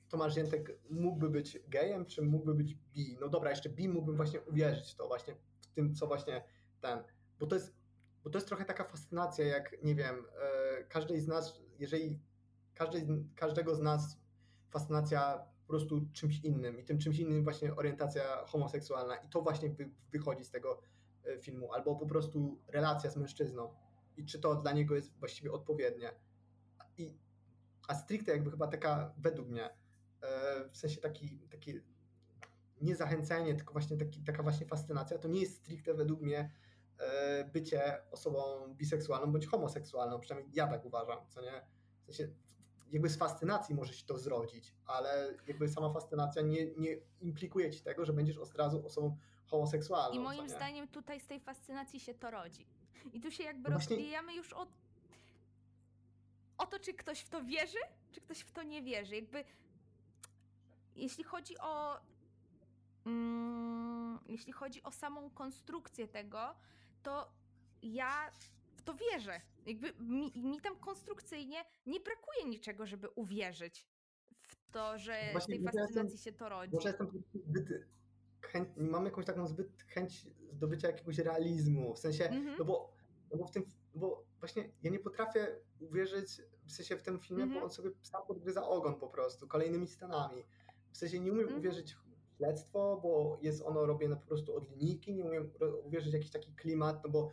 Tomasz Ziętek mógłby być gejem, czy mógłby być bi. No dobra, jeszcze bi mógłbym właśnie uwierzyć w to właśnie w tym, co właśnie ten, bo to jest, bo to jest trochę taka fascynacja, jak nie wiem, e, każdej z nas, jeżeli każdego z nas fascynacja po prostu czymś innym i tym czymś innym właśnie orientacja homoseksualna i to właśnie wy, wychodzi z tego e, filmu, albo po prostu relacja z mężczyzną i czy to dla niego jest właściwie odpowiednie. I, a stricte jakby chyba taka, według mnie, e, w sensie taki, taki niezachęcenie, tylko właśnie taki, taka właśnie fascynacja, to nie jest stricte według mnie e, bycie osobą biseksualną bądź homoseksualną, przynajmniej ja tak uważam, co nie? W sensie, jakby z fascynacji może się to zrodzić, ale jakby sama fascynacja nie, nie implikuje ci tego, że będziesz od razu osobą homoseksualną. I moim nie? zdaniem tutaj z tej fascynacji się to rodzi. I tu się jakby No właśnie- rozwijamy już od o to, czy ktoś w to wierzy, czy ktoś w to nie wierzy. Jakby jeśli chodzi o mm, jeśli chodzi o samą konstrukcję tego, to ja w to wierzę. Jakby mi, mi tam konstrukcyjnie nie brakuje niczego, żeby uwierzyć w to, że Właśnie tej może ja fascynacji jestem- się to rodzi. Może jestem zbyt chęt, mam jakąś taką zbyt chęć zdobycia jakiegoś realizmu, w sensie, Mhm. no bo, no bo w tym, bo właśnie ja nie potrafię uwierzyć w sensie w tym filmie, Mhm. bo on sobie sam podgryza ogon po prostu, kolejnymi scenami. W sensie nie umiem Mhm. uwierzyć w śledztwo, bo jest ono robione po prostu od linijki, nie umiem uwierzyć w jakiś taki klimat, no bo,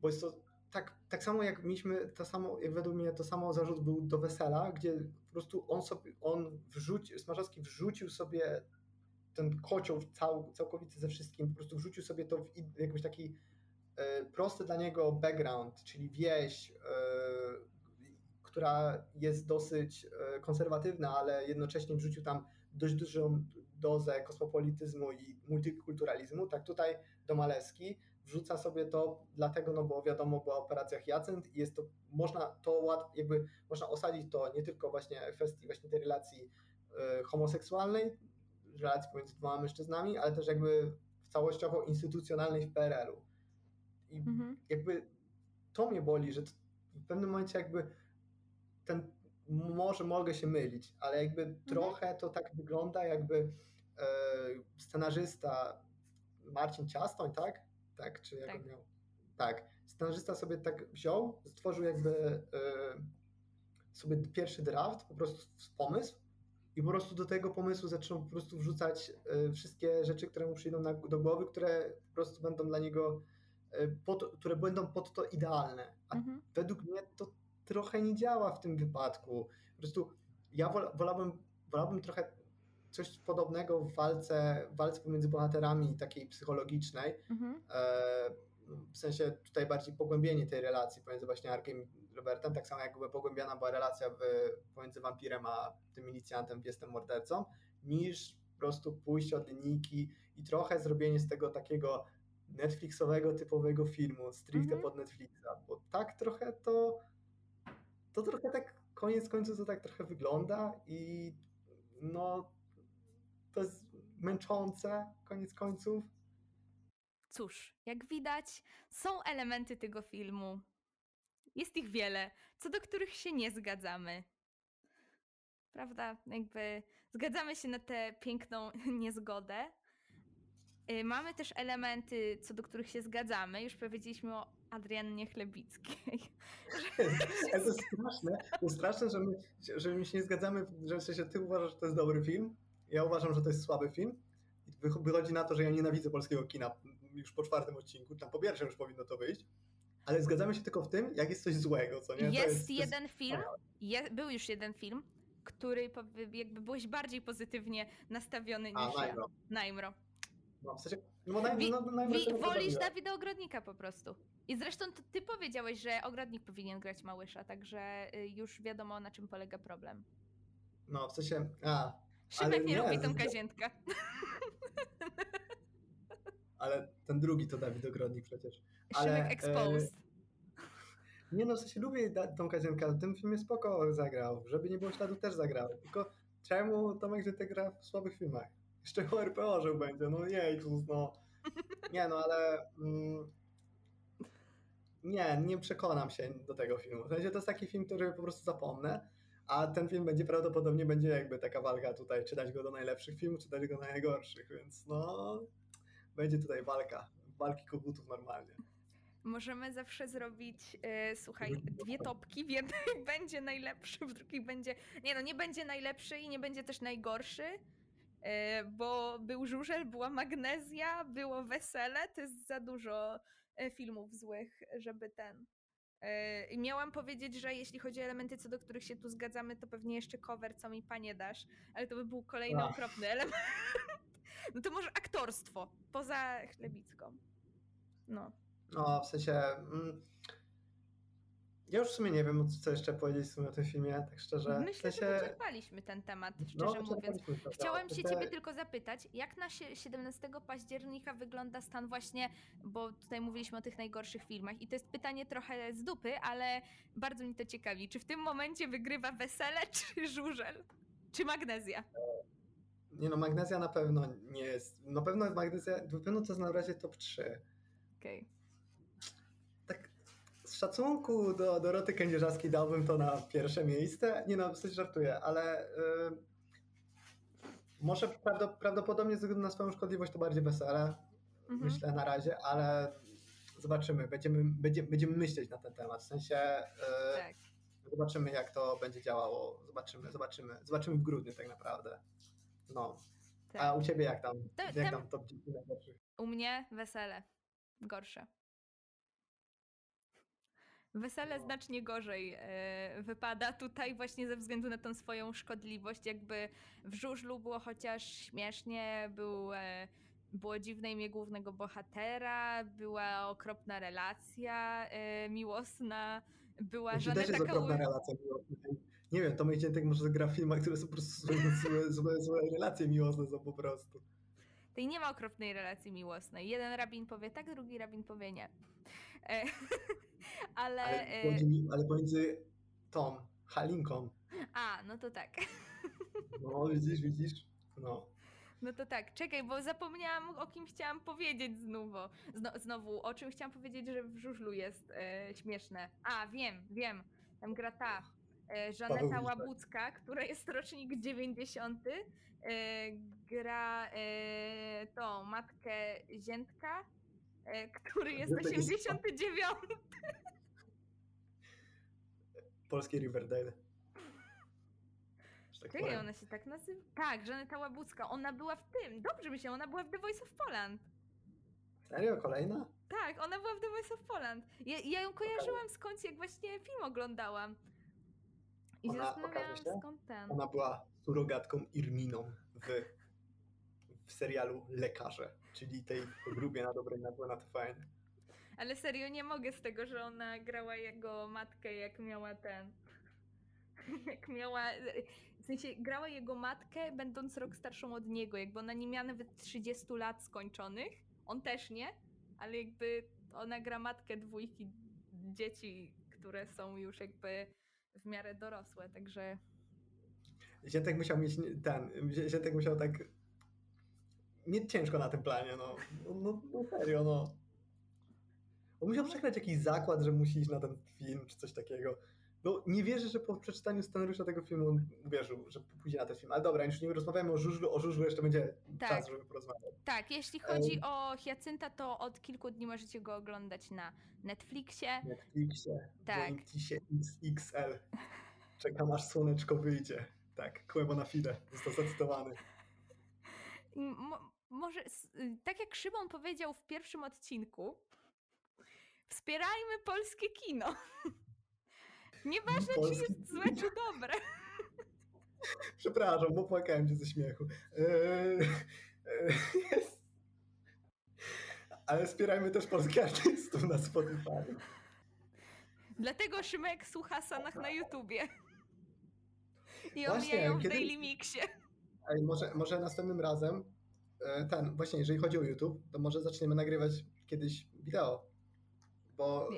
bo jest to tak, tak samo jak mieliśmy to samo, jak według mnie to samo zarzut był do wesela, gdzie po prostu on sobie, on wrzucił, Smarzowski wrzucił sobie ten kocioł cał, całkowity ze wszystkim, po prostu wrzucił sobie to w jakiś taki e, prosty dla niego background, czyli wieś, e, która jest dosyć e, konserwatywna, ale jednocześnie wrzucił tam dość dużą dozę kosmopolityzmu i multikulturalizmu. Tak tutaj Domalewski wrzuca sobie to dlatego, no bo wiadomo, była operacja Hyacynt i jest to, można to jakby można osadzić to nie tylko właśnie kwestii właśnie tej relacji homoseksualnej, relacji pomiędzy dwoma mężczyznami, ale też jakby w całościowo instytucjonalnej w PRL-u. I Mhm. jakby to mnie boli, że w pewnym momencie jakby ten, może mogę się mylić, ale jakby trochę to tak wygląda, jakby e, scenarzysta Marcin Ciastoń, tak? Tak, czy jak Tak. miał? Tak. Scenarzysta sobie tak wziął, stworzył jakby e, sobie pierwszy draft, po prostu pomysł i po prostu do tego pomysłu zaczął po prostu wrzucać e, wszystkie rzeczy, które mu przyjdą na, do głowy, które po prostu będą dla niego, e, pod, które będą pod to idealne. A Mhm. według mnie to trochę nie działa w tym wypadku. Po prostu ja wola- wolałbym, wolałbym trochę coś podobnego w walce, w walce pomiędzy bohaterami takiej psychologicznej, Mhm. e, w sensie tutaj bardziej pogłębienie tej relacji pomiędzy właśnie Arkiem Robertem, tak samo jakby pogłębiana była relacja w, pomiędzy wampirem a tym milicjantem, jestem mordercą, niż po prostu pójście od linijki i trochę zrobienie z tego takiego Netflixowego typowego filmu, stricte Mhm. pod Netflixa, bo tak trochę to, to trochę tak koniec końców to tak trochę wygląda i no to jest męczące koniec końców. Cóż, jak widać, są elementy tego filmu. Jest ich wiele, co do których się nie zgadzamy. Prawda? Jakby zgadzamy się na tę piękną [laughs] niezgodę. Y, Mamy też elementy, co do których się zgadzamy. Już powiedzieliśmy o Adriannie Chlebickiej. [laughs] [laughs] To jest straszne, to jest straszne, że my, że my się nie zgadzamy, że w sensie ty uważasz, że to jest dobry film, ja uważam, że to jest słaby film. Wychodzi na to, że ja nienawidzę polskiego kina już po czwartym odcinku, tam po pierwszym już powinno to wyjść, ale zgadzamy się tylko w tym, jak jest coś złego, co nie? Jest, to jeden film, je, był już jeden film, który jakby byłeś bardziej pozytywnie nastawiony A, niż ja. Najmro. Najmro. No, w sensie, no, naj, Wi- no, Najmro Wi- się wolisz. Dawida Ogrodnika po prostu. I zresztą ty powiedziałeś, że Ogrodnik powinien grać Małysza, także y, już wiadomo na czym polega problem. No, w sensie, a, Szymek nie, nie, lubi tą zga- kaziętkę. ale ten drugi to Dawid Ogrodnik przecież. Ale, Szymek e, exposed. [laughs] Nie no, w sensie lubię tą Kazienkę, w tym filmie spoko zagrał, żeby nie było śladu też zagrał, tylko czemu Tomek Żytek gra w słabych filmach? Jeszcze o RPO, że będzie, no nie, Jezus, no. [laughs] Nie no, ale mm, nie, nie przekonam się do tego filmu. W sensie to jest taki film, który po prostu zapomnę, a ten film będzie prawdopodobnie będzie jakby taka walka tutaj, czy dać go do najlepszych filmów, czy dać go do najgorszych, więc no, będzie tutaj walka, walki kogutów normalnie. Możemy zawsze zrobić, e, słuchaj, dwie topki. W jednej [laughs] będzie najlepszy, w drugiej będzie. Nie no, nie będzie najlepszy i nie będzie też najgorszy. e, Bo był żużel, była magnezja, było wesele. To jest za dużo e, filmów złych, żeby ten. e, I miałam powiedzieć, że jeśli chodzi o elementy, co do których się tu zgadzamy, to pewnie jeszcze cover, co mi panie dasz, ale to by był kolejny Ach. okropny element. [laughs] No to może aktorstwo, poza Chlebicką. No. No, w sensie. Mm, ja już w sumie nie wiem, co jeszcze powiedzieć w sumie o tym filmie, tak szczerze. Myślę, w sensie, że wyczerpaliśmy ten temat, szczerze no, mówiąc. Chciałam to, się ciebie tylko zapytać, jak na sie- 17 października wygląda stan właśnie, bo tutaj mówiliśmy o tych najgorszych filmach i to jest pytanie trochę z dupy, ale bardzo mnie to ciekawi. Czy w tym momencie wygrywa Wesele [laughs] czy Żużel? Czy Magnezja? Nie no, magnezja na pewno nie jest. Na pewno magnezja, na pewno to jest na razie top 3. Okej. Tak z szacunku do Doroty Kędzierzawskiej dałbym to na pierwsze miejsce. Nie no, w sensie żartuję, ale y, może prawdo, prawdopodobnie ze względu na swoją szkodliwość to bardziej wesele, Mhm. myślę na razie, ale zobaczymy, będziemy, będziemy, będziemy myśleć na ten temat, w sensie y, Tak. zobaczymy jak to będzie działało, zobaczymy, zobaczymy, zobaczymy w grudniu tak naprawdę. No, a tak. u ciebie jak tam? To- Jak tam- tam top 10 najlepszych? U mnie wesele. Gorsze. Wesele No. znacznie gorzej e, wypada tutaj właśnie ze względu na tą swoją szkodliwość. Jakby w żużlu było chociaż śmiesznie, był, e, było dziwne imię głównego bohatera, była okropna relacja e, miłosna, była jest Żaneta okropna relacja miłosna. Nie wiem, Tomek Dziętek może zagra w filmach, które są po prostu złe, [laughs] złe, złe, złe relacje miłosne są po prostu. Tutaj nie ma okropnej relacji miłosnej. Jeden rabin powie tak, drugi rabin powie nie. E, [laughs] ale... Ale, e, pomiędzy, ale pomiędzy tą Halinką, A, no to tak. [laughs] no widzisz, widzisz, no. No to tak, czekaj, bo zapomniałam o kim chciałam powiedzieć znowu. Zno, znowu, o czym chciałam powiedzieć, że w żużlu jest e, śmieszne. A, wiem, wiem. Tam gra ta e, Żaneta. Łabucka, która jest rocznik 90. E, gra e, tą matkę Ziętka, który jest Ziętek jest 89. Polskie Riverdale. Tak Czekaj, ona się tak nazywa? Tak, Żaneta Łabucka. Ona była w tym. Dobrze mi się, ona była w The Voice of Poland. Serio? Kolejna? Tak, ona była w The Voice of Poland. Ja, ja ją kojarzyłam skądś, jak właśnie film oglądałam. I się Ona, zastanawiałam, okaże się, skąd ten. Ona była surogatką Irminą w, w serialu Lekarze, czyli tej grubie na dobre na na TVN. Ale serio, nie mogę z tego, że ona grała jego matkę, jak miała ten... [laughs] Jak miała... W sensie, grała jego matkę, będąc rok starszą od niego. Jakby ona nie miała nawet 30 lat skończonych. On też nie, ale jakby ona gra matkę dwójki dzieci, które są już jakby w miarę dorosłe, także... Ziętek musiał mieć ten, Zię- Ziętek musiał tak mieć ciężko na tym planie, no. No, no, no serio, no. On musiał przegrać jakiś zakład, że musi iść na ten film, czy coś takiego. No nie wierzę, że po przeczytaniu scenariusza tego filmu on uwierzył, że pójdzie na ten film. Ale dobra, już nie rozmawiamy o żużlu, o żużlu jeszcze będzie Tak. czas, żeby porozmawiać. Tak, jeśli chodzi o Hiacynta, to od kilku dni możecie go oglądać na Netflixie. Netflixie, Tak. się XXL. Czekam aż słoneczko wyjdzie. Tak, Kłębo na fide, został zacytowany. Może, y, tak jak Szymon powiedział w pierwszym odcinku, wspierajmy polskie kino. [laughs] Nieważne, czy Polskie jest złe, czy dobre. [laughs] Przepraszam, bo płakałem cię ze śmiechu. Eee, eee, jest. Ale wspierajmy też polskich artystów na Spotify. Dlatego Szymek słucha Sanach na YouTubie. I omijają w kiedy- Daily Mixie. Ej, może, może następnym razem e, ten, właśnie jeżeli chodzi o YouTube, to może zaczniemy nagrywać kiedyś wideo. Bo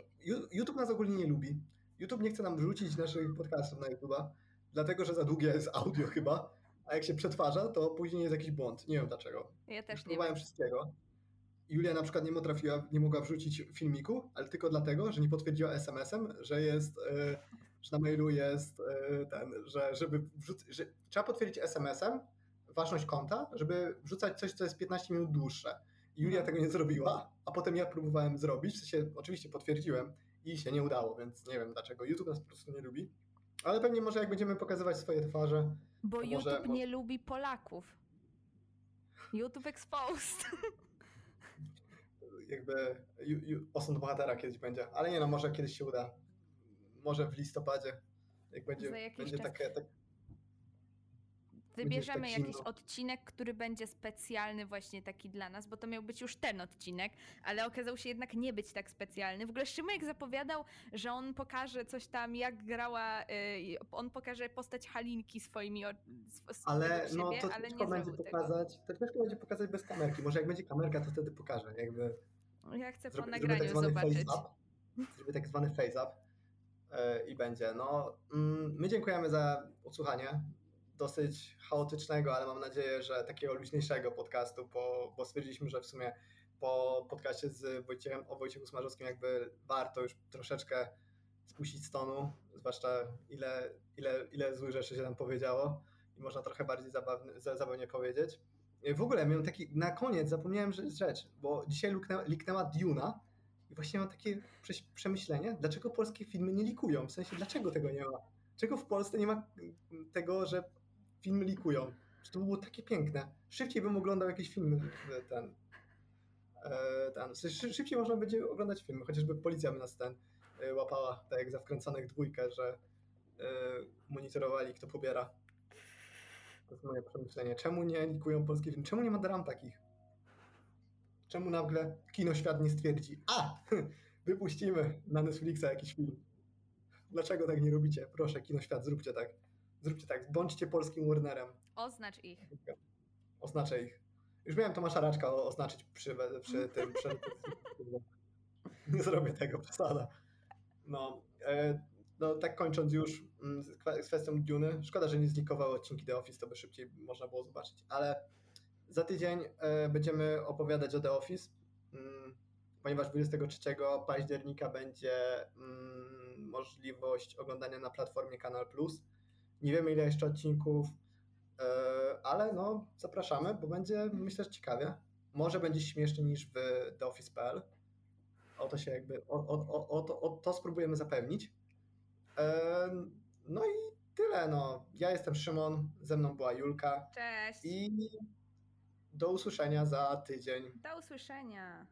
YouTube nas ogólnie nie lubi. YouTube nie chce nam wrzucić naszych podcastów na YouTube'a, dlatego że za długie jest audio chyba, a jak się przetwarza, to później jest jakiś błąd. Nie wiem dlaczego. Ja Już też nie próbowałem wiem. wszystkiego. Julia na przykład nie potrafiła, nie mogła wrzucić filmiku, ale tylko dlatego, że nie potwierdziła SMS-em, że jest, e, że na mailu jest e, ten, że żeby wrzuc- że trzeba potwierdzić SMS-em ważność konta, żeby wrzucać coś, co jest 15 minut dłuższe. I Julia No. tego nie zrobiła, a potem ja próbowałem zrobić, w sensie oczywiście potwierdziłem i się nie udało, więc nie wiem dlaczego. YouTube nas po prostu nie lubi. Ale pewnie może jak będziemy pokazywać swoje twarze, Bo to może- YouTube nie lubi Polaków. YouTube Exposed. [laughs] jakby ju, ju, osąd bohatera kiedyś będzie. Ale nie no, może kiedyś się uda. Może w listopadzie, jak będzie, będzie czas. takie, tak, Wybierzemy tak jakiś zimno. odcinek, który będzie specjalny właśnie taki dla nas, bo to miał być już ten odcinek, ale okazał się jednak nie być tak specjalny. W ogóle Szymek zapowiadał, że on pokaże coś tam, jak grała, y, on pokaże postać Halinki swoimi sw- Ale no to ale nie będzie zrobił tego. pokazać, to ciężko będzie pokazać bez kamerki. Może jak będzie kamerka, to wtedy pokażę. Jakby Ja chcę po zrobię, zrobię nagraniu tak zwany zobaczyć. face up. Zrobię tak zwany face up e, i będzie. No, mm, my dziękujemy za odsłuchanie dosyć chaotycznego, ale mam nadzieję, że takiego luźniejszego podcastu, bo, bo stwierdziliśmy, że w sumie po podcaście z Wojciechem, o Wojciechu Smarzowskim jakby warto już troszeczkę spuścić stonu, zwłaszcza ile, ile, ile złych rzeczy się tam powiedziało i można trochę bardziej zabawny, za- zabawnie powiedzieć. W ogóle miałem taki, na koniec zapomniałem rzecz, bo dzisiaj luknęła, liknęła Duna i właśnie mam takie przemyślenie, dlaczego polskie filmy nie likują, w sensie dlaczego tego nie ma? Czego w Polsce nie ma tego, że filmy likują? Że to by było takie piękne. Szybciej bym oglądał jakieś filmy e, ten, e, ten. Szybciej można będzie oglądać filmy, chociażby policja by nas ten e, łapała, tak jak za wkręconych dwójkę, że monitorowali kto pobiera. To jest moje przemyślenie. Czemu nie likują polskie filmy? Czemu nie ma dram takich? Czemu nagle kinoświat nie stwierdzi, a [laughs] wypuścimy na Netflixa jakiś film? Dlaczego tak nie robicie? Proszę, kinoświat, zróbcie tak. Zróbcie tak, bądźcie polskim Warnerem. Oznacz ich. Oznaczę ich. Już miałem Tomasza Raczka oznaczyć przy, przy [laughs] tym. Przy... Nie zrobię tego, przesada. No, e, no, tak kończąc już mm, z kwestią Duny. Szkoda, że nie zlikowały odcinki The Office, to by szybciej można było zobaczyć. Ale za tydzień e, będziemy opowiadać o The Office, mm, ponieważ 23 października będzie mm, możliwość oglądania na platformie Kanal Plus. Nie wiemy ile jeszcze odcinków, e, ale no zapraszamy, bo będzie myślę, że ciekawie. Może będzie śmieszniej niż w TheOffice.pl. O to się jakby, o, o, o, o, to, o to spróbujemy zapewnić. E, no i tyle, no. Ja jestem Szymon, ze mną była Julka Cześć. i do usłyszenia za tydzień. Do usłyszenia.